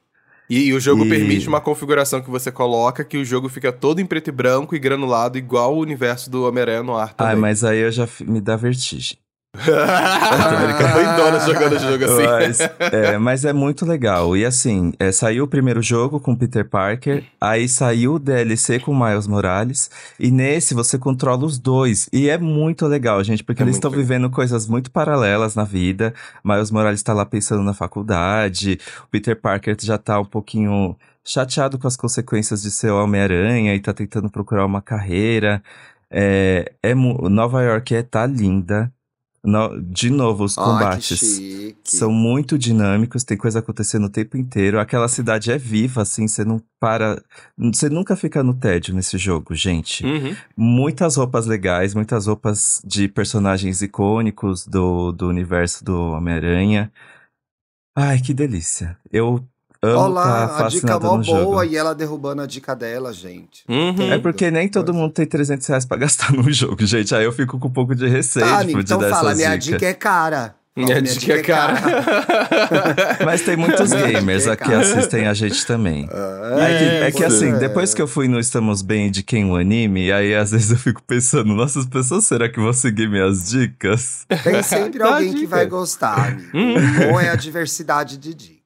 E, e o jogo E- permite uma configuração que você coloca que o jogo fica todo em preto e branco e granulado, igual o universo do Homem-Aranha Noir também. Ai, mas aí eu já me dá vertigem. América doidona jogando jogo assim. Mas é, mas é muito legal. E assim, é, saiu o primeiro jogo com Peter Parker, aí saiu o DLC com Miles Morales, e nesse você controla os dois. E é muito legal, gente, porque É eles estão vivendo coisas muito paralelas na vida. Miles Morales tá lá pensando na faculdade, o Peter Parker já tá um pouquinho chateado com as consequências de ser Homem-Aranha e tá tentando procurar uma carreira. É, é Nova York é, tá linda. No- de novo, os Ai, que combates chique. são muito dinâmicos, tem coisa acontecendo o tempo inteiro. Aquela cidade é viva, assim, você não para. Você nunca fica no tédio nesse jogo, gente. Uhum. Muitas roupas legais, muitas roupas de personagens icônicos do, do universo do Homem-Aranha. Ai, que delícia. Eu amo Olha lá, estar a dica mó no jogo. boa e ela derrubando a dica dela, gente. Uhum. É porque nem todo mundo tem 300 reais pra gastar no jogo, gente. Aí eu fico com um pouco de receio Tá, tipo, amigo, de então dar fala, minha dicas. dica é cara. Minha Ó, dica é cara. Mas tem muitos Minha dica gamers é aqui cara. assistem a gente também. Ah, É que, é que você- assim, depois que eu fui no Estamos Bem de Quem o Anime, aí às vezes eu fico pensando, nossa, as pessoas, será que vão seguir minhas dicas? Tem sempre alguém que dica. vai gostar, amigo. Hum. O bom é a diversidade de dicas.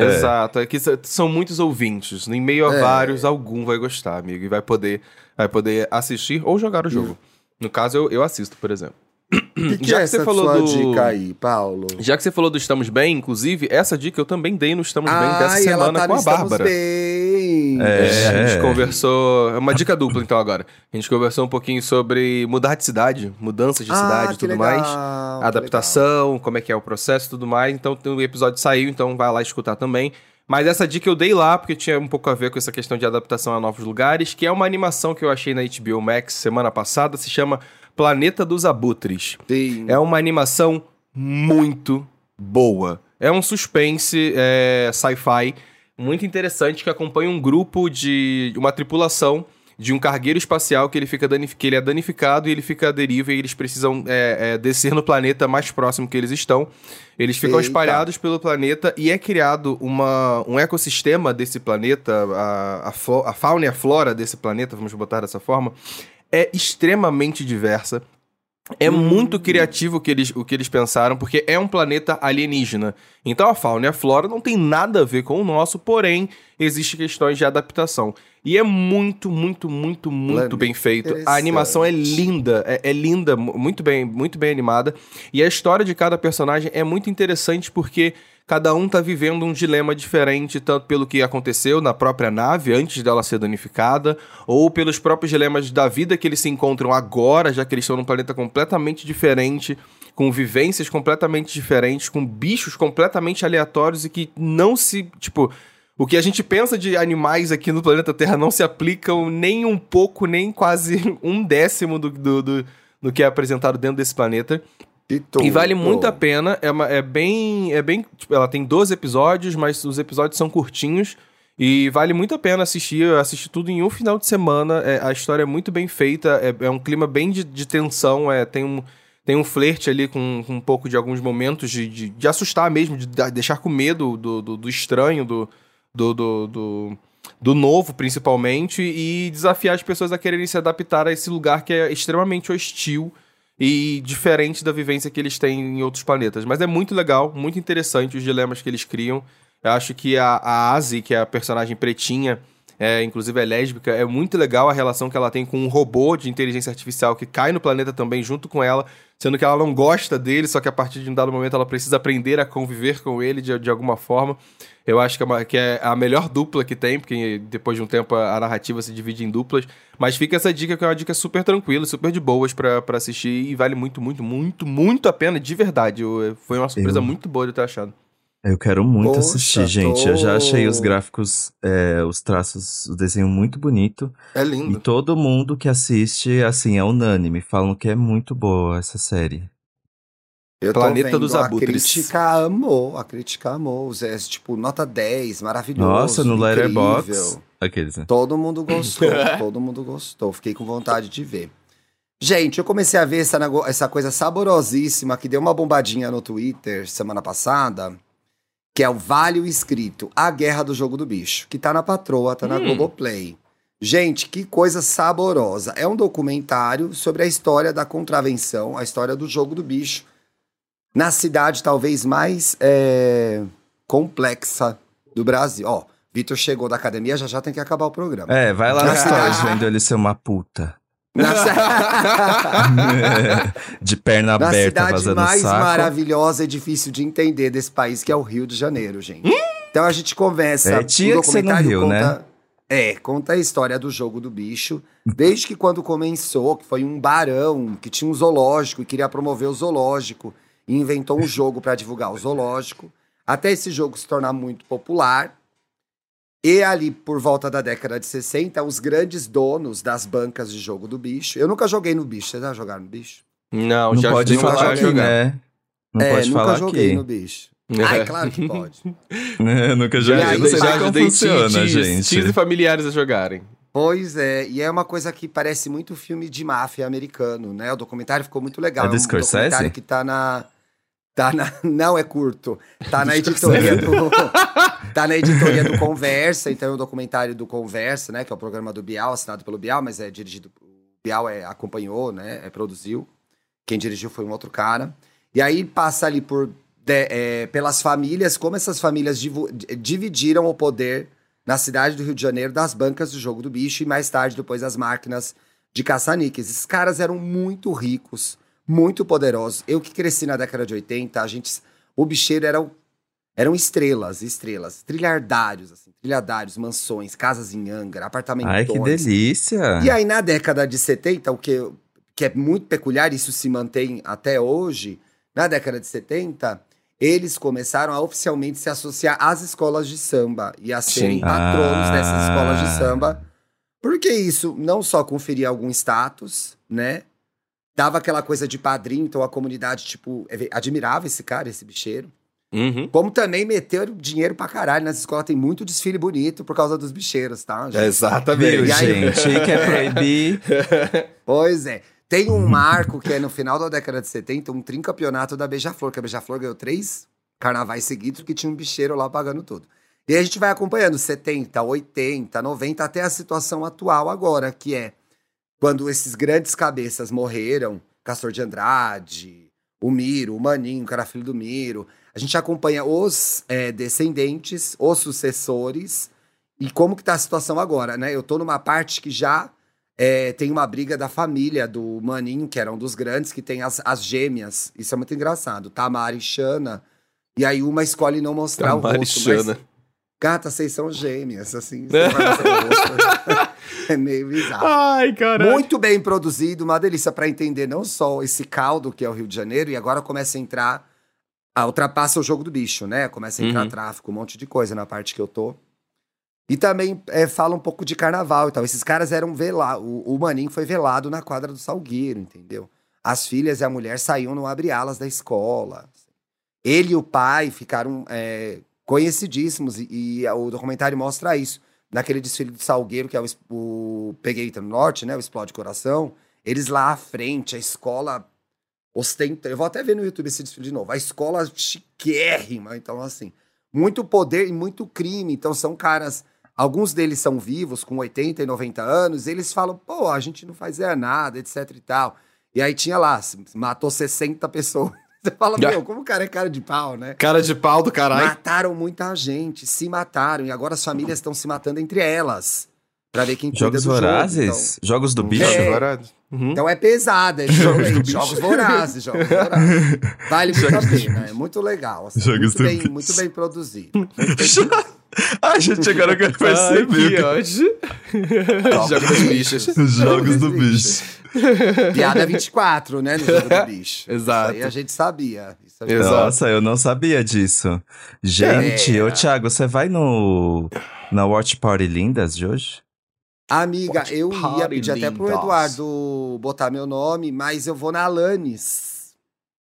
Exato, é que s- são muitos ouvintes. Em meio a É. vários, algum vai gostar, amigo, e vai poder, vai poder assistir ou jogar o jogo. No caso, eu, eu assisto, por exemplo. Que, que Já é que você falou do- dica aí, Paulo? Já que você falou do Estamos Bem, inclusive, essa dica eu também dei no Estamos Bem dessa Ai, ela semana tá com a Bárbara. Bem. É, a gente É. conversou. É uma dica dupla, então, agora. A gente conversou um pouquinho sobre mudar de cidade, mudança de Ah, cidade e tudo legal, mais. adaptação, como é que é o processo e tudo mais. Então o episódio saiu, então vai lá escutar também. Mas essa dica eu dei lá, porque tinha um pouco a ver com essa questão de adaptação a novos lugares, que é uma animação que eu achei na HBO Max semana passada, se chama Planeta dos Abutres. Sim. É uma animação muito boa. É um suspense é, sci-fi muito interessante que acompanha um grupo de uma tripulação de um cargueiro espacial que ele fica danif- que ele é danificado e ele fica à deriva e eles precisam é, é, descer no planeta mais próximo que eles estão. Eles ficam Eita. espalhados pelo planeta e é criado uma, um ecossistema desse planeta, a, a, a fauna e a flora desse planeta, vamos botar dessa forma, é extremamente diversa. É muito criativo o que, eles, o que eles pensaram, porque é um planeta alienígena. Então a fauna e a flora não tem nada a ver com o nosso, porém, existem questões de adaptação. E é muito, muito, muito, muito bem feito. A animação é linda, é, é linda, mu- muito bem, muito bem animada. E a história de cada personagem é muito interessante porque cada um tá vivendo um dilema diferente, tanto pelo que aconteceu na própria nave antes dela ser danificada, ou pelos próprios dilemas da vida que eles se encontram agora, já que eles estão num planeta completamente diferente, com vivências completamente diferentes, com bichos completamente aleatórios e que não se, tipo, o que a gente pensa de animais aqui no planeta Terra não se aplicam nem um pouco, nem quase um décimo do, do, do, do que é apresentado dentro desse planeta. Tudo. E vale muito a pena. É, uma- é bem. É bem. tipo, ela tem 12 episódios, mas os episódios são curtinhos. E vale muito a pena assistir. Eu assisti tudo em um final de semana. É, a história é muito bem feita. É, é um clima bem de, de tensão. É, tem um. Tem um flerte ali com, com um pouco de alguns momentos de, de, de assustar mesmo, de da- deixar com medo do, do, do estranho, do, do, do, do, do novo, principalmente, e desafiar as pessoas a quererem se adaptar a esse lugar que é extremamente hostil e diferente da vivência que eles têm em outros planetas. Mas é muito legal, muito interessante os dilemas que eles criam. Eu acho que a, a Asi, que é a personagem pretinha, é, inclusive é lésbica, é muito legal a relação que ela tem com um robô de inteligência artificial que cai no planeta também junto com ela, sendo que ela não gosta dele, só que a partir de um dado momento ela precisa aprender a conviver com ele de, de alguma forma. Eu acho que é, uma- que é a melhor dupla que tem, porque depois de um tempo a, a narrativa se divide em duplas. Mas fica essa dica que é uma dica super tranquila, super de boas pra pra assistir e vale muito, muito, muito, muito a pena, de verdade. Eu- foi uma surpresa Eu- muito boa de eu ter achado. Eu quero muito Poxa, assistir, gente. Eu já achei os tô- gráficos, é, os traços, o desenho muito bonito. É E lindo. todo mundo que assiste, assim, é unânime. Falam que é muito boa essa série. Eu tô Planeta vendo, dos Abutres. A crítica amou, a crítica amou. É, tipo, nota 10, maravilhoso. Nossa, no. Letterboxd. Aqueles, né? Todo mundo gostou, todo mundo gostou. Fiquei com vontade de ver. Gente, eu comecei a ver essa, essa coisa saborosíssima que deu uma bombadinha no Twitter semana passada, que é o Vale o Escrito, A Guerra do Jogo do Bicho, que tá na patroa, tá na Hum. Globoplay. Gente, que coisa saborosa. É um documentário sobre a história da contravenção, a história do jogo do bicho na cidade talvez mais é, complexa do Brasil. Ó, Vitor chegou da academia, já já tem que acabar o programa. É, vai lá cidade. stories vendo ele ser uma puta. Na, De perna na aberta, cidade vazando mais saco. maravilhosa e difícil de entender desse país, que é o Rio de Janeiro, gente. Então a gente conversa. É, tinha o que ser no documentário Rio, conta, né? É, conta a história do jogo do bicho. Desde que quando começou, que foi um barão que tinha um zoológico e queria promover o zoológico e inventou um jogo para divulgar o zoológico, até esse jogo se tornar muito popular. E ali, por volta da década de 60, os grandes donos das bancas de jogo do bicho. Eu nunca joguei no bicho. Vocês já jogaram no bicho? Não, Não já pode falar aqui, jogar. né? Não é, pode nunca falar joguei aqui. no bicho. É. Ai, claro que pode. nunca Já, joguei. aí, sei já como ajudei funciona, gente. tios e familiares a jogarem. Pois é, e é uma coisa que parece muito filme de máfia americano, né? O documentário ficou muito legal. É do um Scorsese? documentário que tá na. Tá na. Não é curto. Tá na editoria do. Tá na editoria do Conversa, então é um documentário do Conversa, né? Que é o programa do Bial, assinado pelo Bial, mas é dirigido. O Bial é, acompanhou, né? É, produziu. Quem dirigiu foi um outro cara. E aí passa ali por de- é, pelas famílias, como essas famílias dividiram o poder na cidade do Rio de Janeiro das bancas do jogo do bicho e mais tarde depois as máquinas de caça-níqueis. Esses caras eram muito ricos, muito poderosos. Eu que cresci na década de 80, a gente, o bicheiro era o- eram estrelas, estrelas, trilhardários, assim, trilhardários, mansões, casas em Angra, apartamentos. Ai, que delícia. E aí, na década de 70, o que, que é muito peculiar, isso se mantém até hoje, na década de 70, eles começaram a oficialmente se associar às escolas de samba e a serem Sim. patronos Ah. dessas escolas de samba. Porque isso não só conferia algum status, né? Dava aquela coisa de padrinho, então a comunidade, tipo, é- admirava esse cara, esse bicheiro. Uhum. Como também meteu dinheiro pra caralho nas escolas. Tem muito desfile bonito por causa dos bicheiros, tá? gente? Exatamente. E aí- gente? Quer proibir? Pois é. Tem um marco que é no final da década de 70, um tricampeonato da Beija-Flor, que a Beija-Flor ganhou três carnavais seguidos que tinha um bicheiro lá pagando tudo. E aí a gente vai acompanhando 70, 80, 90, até a situação atual agora, que é quando esses grandes cabeças morreram, Castor de Andrade, o Miro, o Maninho, que era filho do Miro. A gente acompanha os é, descendentes, os sucessores, e como que tá a situação agora, né? Eu tô numa parte que já é, tem uma briga da família do Maninho, que era um dos grandes, que tem as, as gêmeas. Isso é muito engraçado. Tamara e Xana. E aí uma escolhe não mostrar o rosto. Mas, Tamarichana. Gata, vocês são gêmeas, assim. É meio bizarro. Ai, caralho. Muito bem produzido, uma delícia para entender não só esse caldo que é o Rio de Janeiro, e agora começa a entrar. Ah, ultrapassa o jogo do bicho, né? Começa a entrar Uhum. tráfico, um monte de coisa na parte que eu tô. E também é, fala um pouco de carnaval e tal. Esses caras eram velados. O, o Maninho foi velado na quadra do Salgueiro, entendeu? As filhas e a mulher saíam no abre-alas da escola. Ele e o pai ficaram é, conhecidíssimos e, e o documentário mostra isso. Naquele desfile do Salgueiro, que é o, o Pegueita no Norte, né? O Explode Coração. Eles lá à frente, a escola ostenta. Eu vou até ver no YouTube esse desfile de novo. A escola chiquérrima. Então, assim, muito poder e muito crime. Então, são caras. Alguns deles são vivos, com 80 e 90 anos. Eles falam, pô, a gente não fazia nada, etc e tal. E aí tinha lá, matou 60 pessoas. Você fala, meu, como o cara é cara de pau, né? Cara de pau do caralho. Mataram muita gente, se mataram. E agora as famílias estão se matando entre elas. Pra ver quem cuida Jogos do jogo. vorazes? Jogos do bicho? É. Agora- Uhum. Então é pesado, é Jogos jogos, do bicho. jogos vorazes, jogos vorazes. Vale muito a pena, é muito legal. assim, Jogos muito, do bem, bicho. muito bem produzido. Muito bem produzido. Ai, gente, agora eu quero perceber. que ódio. Jogos dos bichos. Os Jogos do bicho. Piada 24, né, no jogo do bicho. Exato. Isso aí a gente sabia. Isso gente. Nossa, eu não sabia disso. Gente, É. ô Thiago, você vai no na Watch Party Lindas de hoje? Amiga, Watch eu ia pedir até pro lindas. Eduardo botar meu nome, mas eu vou na Alanis.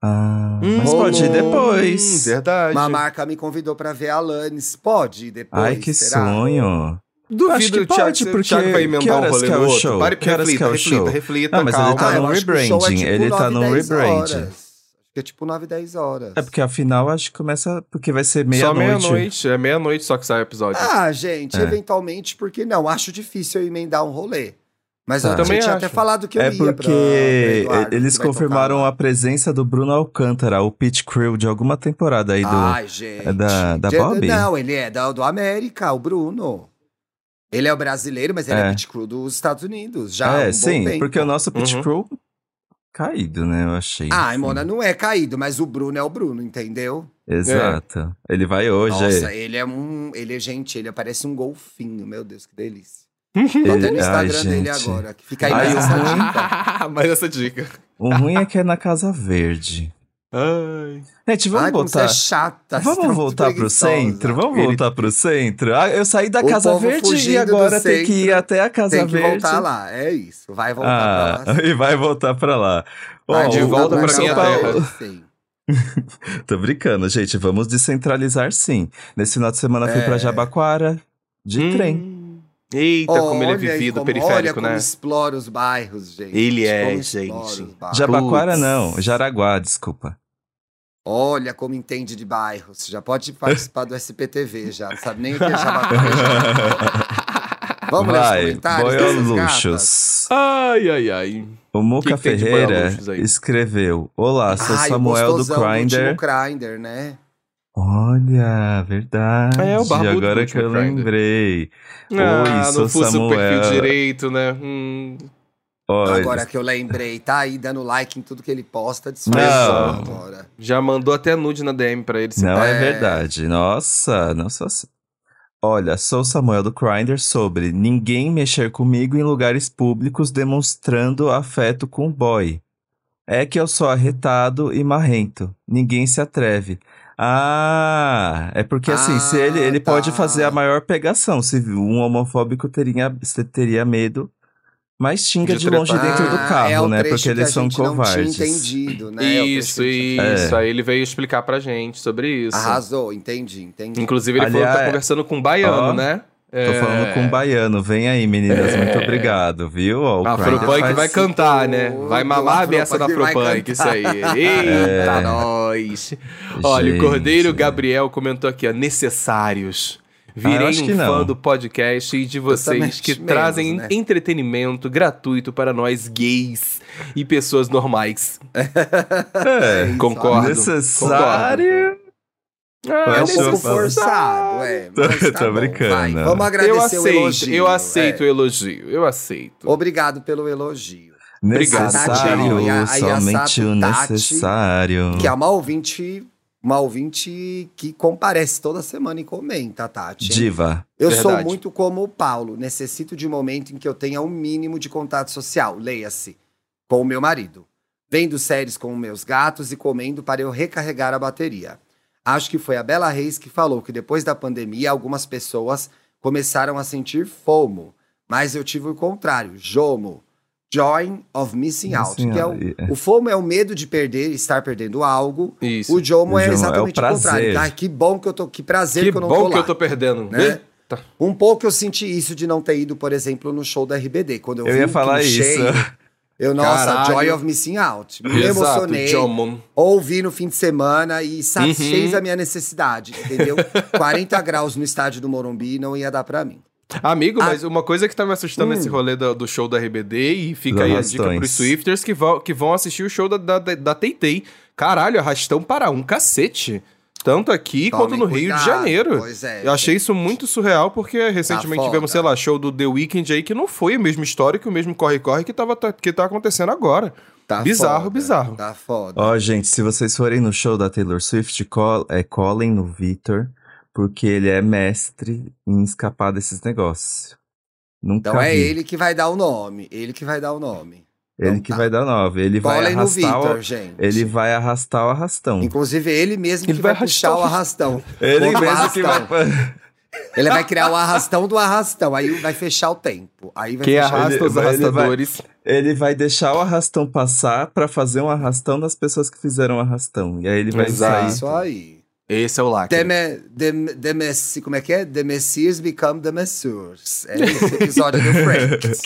Ah, Hum, mas pode ir rolou. depois. Verdade. Uma marca me convidou pra ver a Alanis. Pode ir depois? Ai, que será? sonho. Duvido Acho que o Thiago, pode, o porque Thiago vai que emendar um horas rolê que é no o show? Pare, Que horas reflita, que é o reflita, show? reflita, Não, mas ele calma. tá Ah, eu num acho que o show é rebranding, tipo ele tá 9, num 10 rebrand. horas. Acho que é tipo 9, 10 horas. É porque afinal acho que começa porque vai ser Só meia-noite. meia-noite. É meia-noite só que sai o episódio. Ah, gente, É. eventualmente, por que não? Acho difícil eu emendar um rolê. Mas Tá. eu Também tinha acho. até falado que eu é ia pra- porque pra Eduardo, eles que confirmaram tocar a presença do Bruno Alcântara, o Pit Crew de alguma temporada aí do. Ai, gente. é da- da Bob? Não, ele é da- do América, o Bruno. Ele é o brasileiro, mas ele é, É. pit crew dos Estados Unidos. Já é, um sim, tempo. porque o nosso Pit Uhum. Crew caído, né? Eu achei. Ah, assim. Mona, não é caído, mas o Bruno é o Bruno, entendeu? Exato. Ele vai hoje. Nossa, é. ele é um. Ele é gente, ele parece um golfinho, meu Deus, que delícia. Ele- Tô até no Ai, Instagram dele gente. agora. Fica aí Ai, mais o essa ruim- dica. Mas essa dica. O ruim é que é na Casa Verde. Ai. Gente, vamos Ai, você voltar. é chata. tá Vamos muito voltar pro centro? Vamos Ele- voltar pro centro? Ah, eu saí da O Casa Verde e agora tem que ir até a Casa Tem que Verde. voltar lá, é isso. Vai voltar Ah, pra lá. e vai voltar pra lá. Vai Ó, de volta o pra São minha Paulo-. Sim. Tô brincando, gente. Vamos descentralizar sim. Nesse final de semana fui É. pra Jabaquara de Hum. trem. Eita, como ele é vivido, como- periférico, olha como né? explora os bairros, gente. Ele é, Como gente. Jabaquara não, Jaraguá, desculpa. Olha como entende de bairros. Já pode participar do SPTV, já. Não sabe nem o que é Jabaquara. Vamos ler os Vai, comentários? Boioluxos. Ai, ai, ai. O Muca que Ferreira escreveu: Olá, sou Ai, o Samuel do Grindr. último Grindr, né? Olha, verdade. É, o barbudo do Agora que eu Grindr. lembrei. Ah, sou não fosse o perfil direito, né? Hum. Olha, Agora que eu lembrei, tá aí dando like em tudo que ele posta, disfarçou agora. Já mandou até nude na DM pra ele. Não é É. verdade. Nossa, não sou assim. Olha, sou Samuel do Grindr sobre ninguém mexer comigo em lugares públicos demonstrando afeto com o boy. É que eu sou arretado e marrento. Ninguém se atreve. Ah, é porque assim, se ele, Ah, ele tá. pode fazer a maior pegação. Se um homofóbico teria, teria medo, mas xinga De de longe dentro do Ah, carro, é né? Porque eles são Não covardes. tinha entendido, né? É Isso, gente- isso. É. Aí ele veio explicar pra gente sobre isso. Arrasou, entendi, entendi. Inclusive, ele falou que tá Aliás, conversando com um baiano, ó, né? Tô falando com um baiano. Vem aí, meninas. Muito obrigado, viu? O Afropunk faz- vai cantar, né? Vai mamar a beça da Afropunk isso aí. Eita, É. nós! Olha, o. Cordeiro Gabriel comentou aqui, ó, necessários. Virei Ah, um que fã não. do podcast e de vocês também que acho trazem menos, né? entretenimento gratuito para nós gays e pessoas normais. É, Concordo. necessário. Ah, É um pouco eu- forçado, é. Tô- tá tô bom, brincando. vai. Vamos agradecer Eu o aceito, elogio. eu aceito o é. elogio, eu aceito. Obrigado pelo elogio. Obrigado. Necessário, Tati, a- a somente o necessário. Que é uma ouvinte, uma ouvinte que comparece toda semana e comenta, Tati. Diva. Eu sou Verdade. muito como o Paulo. Necessito de um momento em que eu tenha um mínimo de contato social. Leia-se. Com o meu marido. Vendo séries com meus gatos e comendo para eu recarregar a bateria. Acho que foi a Bela Reis que falou que depois da pandemia algumas pessoas começaram a sentir FOMO. Mas eu tive o contrário, JOMO. Joy of Missing Out. Missing que é o, o FOMO é o medo de perder, estar perdendo algo. Isso. O JOMO é JOMO é o exatamente o, contrário. Ah, que bom que eu tô. Que prazer que, Que eu não bom tô que lá. eu tô perdendo, Né? Eita. Um pouco eu senti isso de não ter ido, por exemplo, no show da RBD. Quando eu, Eu vi ia falar isso. cheio, eu, nossa, Caralho. Joy of Missing Out. Me Exato, emocionei. Jomon. Ouvi no fim de semana e satisfez Uhum. a minha necessidade, entendeu? 40 graus no estádio do Morumbi não ia dar pra mim. Amigo, Ah. mas uma coisa que tá me assustando Hum. nesse rolê do, do show da RBD, e fica aí a dica pros Swifters que vão, que vão assistir o show da, da, da, da Teitei. Caralho, arrastão para um cacete. Tanto aqui quanto no Rio de cuidado. Janeiro. Pois é. Eu achei isso muito surreal, porque recentemente foda. tivemos, sei lá, show do The Weeknd aí, que não foi o mesmo histórico, o mesmo corre-corre que, tava, que tá acontecendo agora. Tá bizarro, foda, bizarro. Tá foda. Ó, gente, se vocês forem no show da Taylor Swift, col é, colhem no Victor, porque ele é mestre em escapar desses negócios. Nunca então é vi. ele que vai dar o nome. Ele que vai dar o nome. Ele Então que tá. vai dar nove. Ele vai arrastar Victor, o... gente. Ele vai arrastar o arrastão. Inclusive, ele mesmo Ele que vai vai, puxar o arrastão. Ele mesmo que vai... arrastão. Ele vai criar o arrastão do arrastão. Aí vai fechar o tempo. Aí vai Quem fechar arrasta Ele- os ele vai- arrastadores. Ele vai deixar o arrastão passar pra fazer um arrastão das pessoas que fizeram o arrastão. E aí ele vai Exato. sair. Isso aí. Esse é o lacre. The, me, the, the Messi, como é que é? The Messias become the Messieurs. É esse episódio do Friends.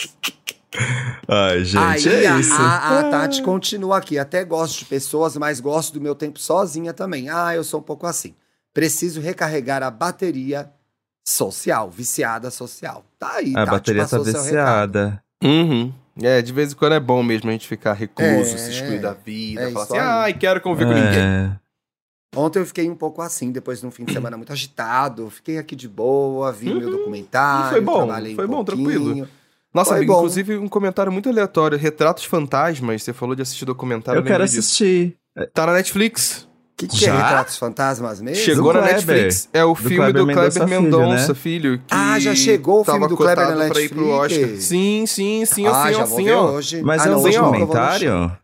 Ai, gente, Aí é a, isso. a, a Tati continua aqui. Até gosto de pessoas, mas gosto do meu tempo sozinha também. Ah, eu sou um pouco assim. Preciso recarregar a bateria social, viciada social. Tá aí, A Tati bateria tá viciada. Uhum. É, de vez em quando é bom mesmo a gente ficar recluso, É, se excluir da vida, é falar assim, ai, quero conviver com ninguém. É. Ontem eu fiquei um pouco assim, depois de um fim de semana muito agitado. Fiquei aqui de boa, vi meu Uhum. documentário. E foi bom, trabalhei um foi bom, pouquinho. tranquilo. Nossa, Foi amigo, bom. inclusive um comentário muito aleatório. Retratos Fantasmas, você falou de assistir documentário. Eu quero disso. assistir. Tá na Netflix. O que, que Já? é Retratos Fantasmas mesmo? Chegou na Kleber. Netflix. É o Do filme Kleber do Kleber Mendonça Filho, Mendonça, né? filho. que Ah, já chegou o filme do Kleber na cotado pra ir pro Netflix? Oscar. Sim, sim, sim, ah, assim, já vou ver ó. hoje. Mas ah, é não, um documentário?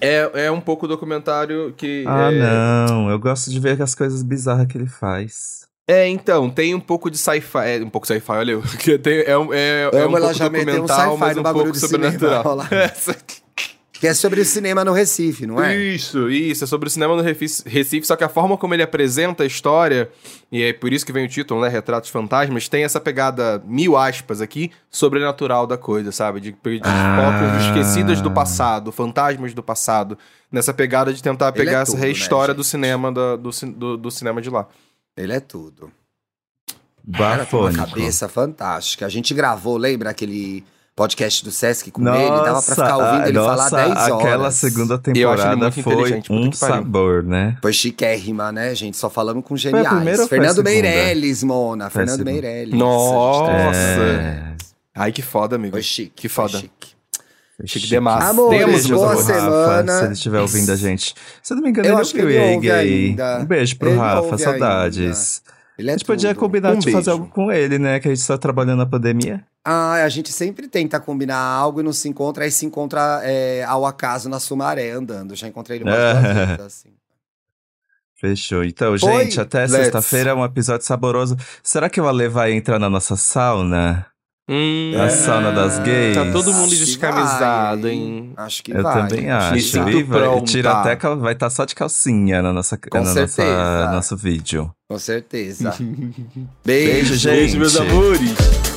É, é um pouco documentário que. Ah, é... não. Eu gosto de ver as coisas bizarras que ele faz. É, então, tem um pouco de sci-fi. É, um pouco sci-fi, olha eu. Que tem, é, um- é, é um pouco já um documental, sci-fi mas no um bagulho pouco sobrenatural. Que é sobre o cinema no Recife, não é? Isso, isso. É sobre o cinema no Recife, só que a forma como ele apresenta a história, e é por isso que vem o título, né? Retratos Fantasmas, tem essa pegada, mil aspas aqui, sobrenatural da coisa, sabe? De, de Ah. cópias esquecidas do passado, fantasmas do passado. Nessa pegada de tentar é pegar essa tudo, né, rehistória do gente? cinema, da- do, do, do cinema de lá. Ele é tudo. Cara, tem uma Bafônico. cabeça fantástica. A gente gravou, lembra aquele podcast do Sesc com ele? Dava pra ficar ouvindo ele nossa, falar 10 horas. aquela segunda Eu acho ele temporada muito foi um sabor, né? Foi chiquérrima, né, gente? Só falamos com geniais. Fernando? Meirelles, Mona. Foi Fernando. Meirelles. Nossa. É, Ai, que foda, amigo. Foi chique. Que foda. foi Chique chique. demais. Amores, Temos, meus boa. Rafa, semana. se ele estiver ouvindo a gente. Se eu não me engano, Eu ele acho que ouviu ele Egg ouve aí. ainda. Um beijo pro Ele Rafa, saudades. Ele é a gente podia tudo. combinar Um de fazer beijo. algo com ele, né? Que a gente tá trabalhando na pandemia. Ah, a gente sempre tenta combinar algo e não se encontra, aí se encontra é, ao acaso na Sumaré andando. Já encontrei ele umas duas vezes, assim. Fechou. Então, Oi, gente, até sexta-feira, um episódio saboroso. Será que o Ale vai entrar na nossa sauna? Hum, A sauna das gays. Tá todo mundo Acho que descamisado, vai, hein? Acho que Eu vai. também Me acho. vai, pronta. tira até cal- vai estar só de calcinha na nossa, Com na certeza. nossa nosso vídeo. Com certeza. Beijo, Beijo, gente. Beijo, meus amores.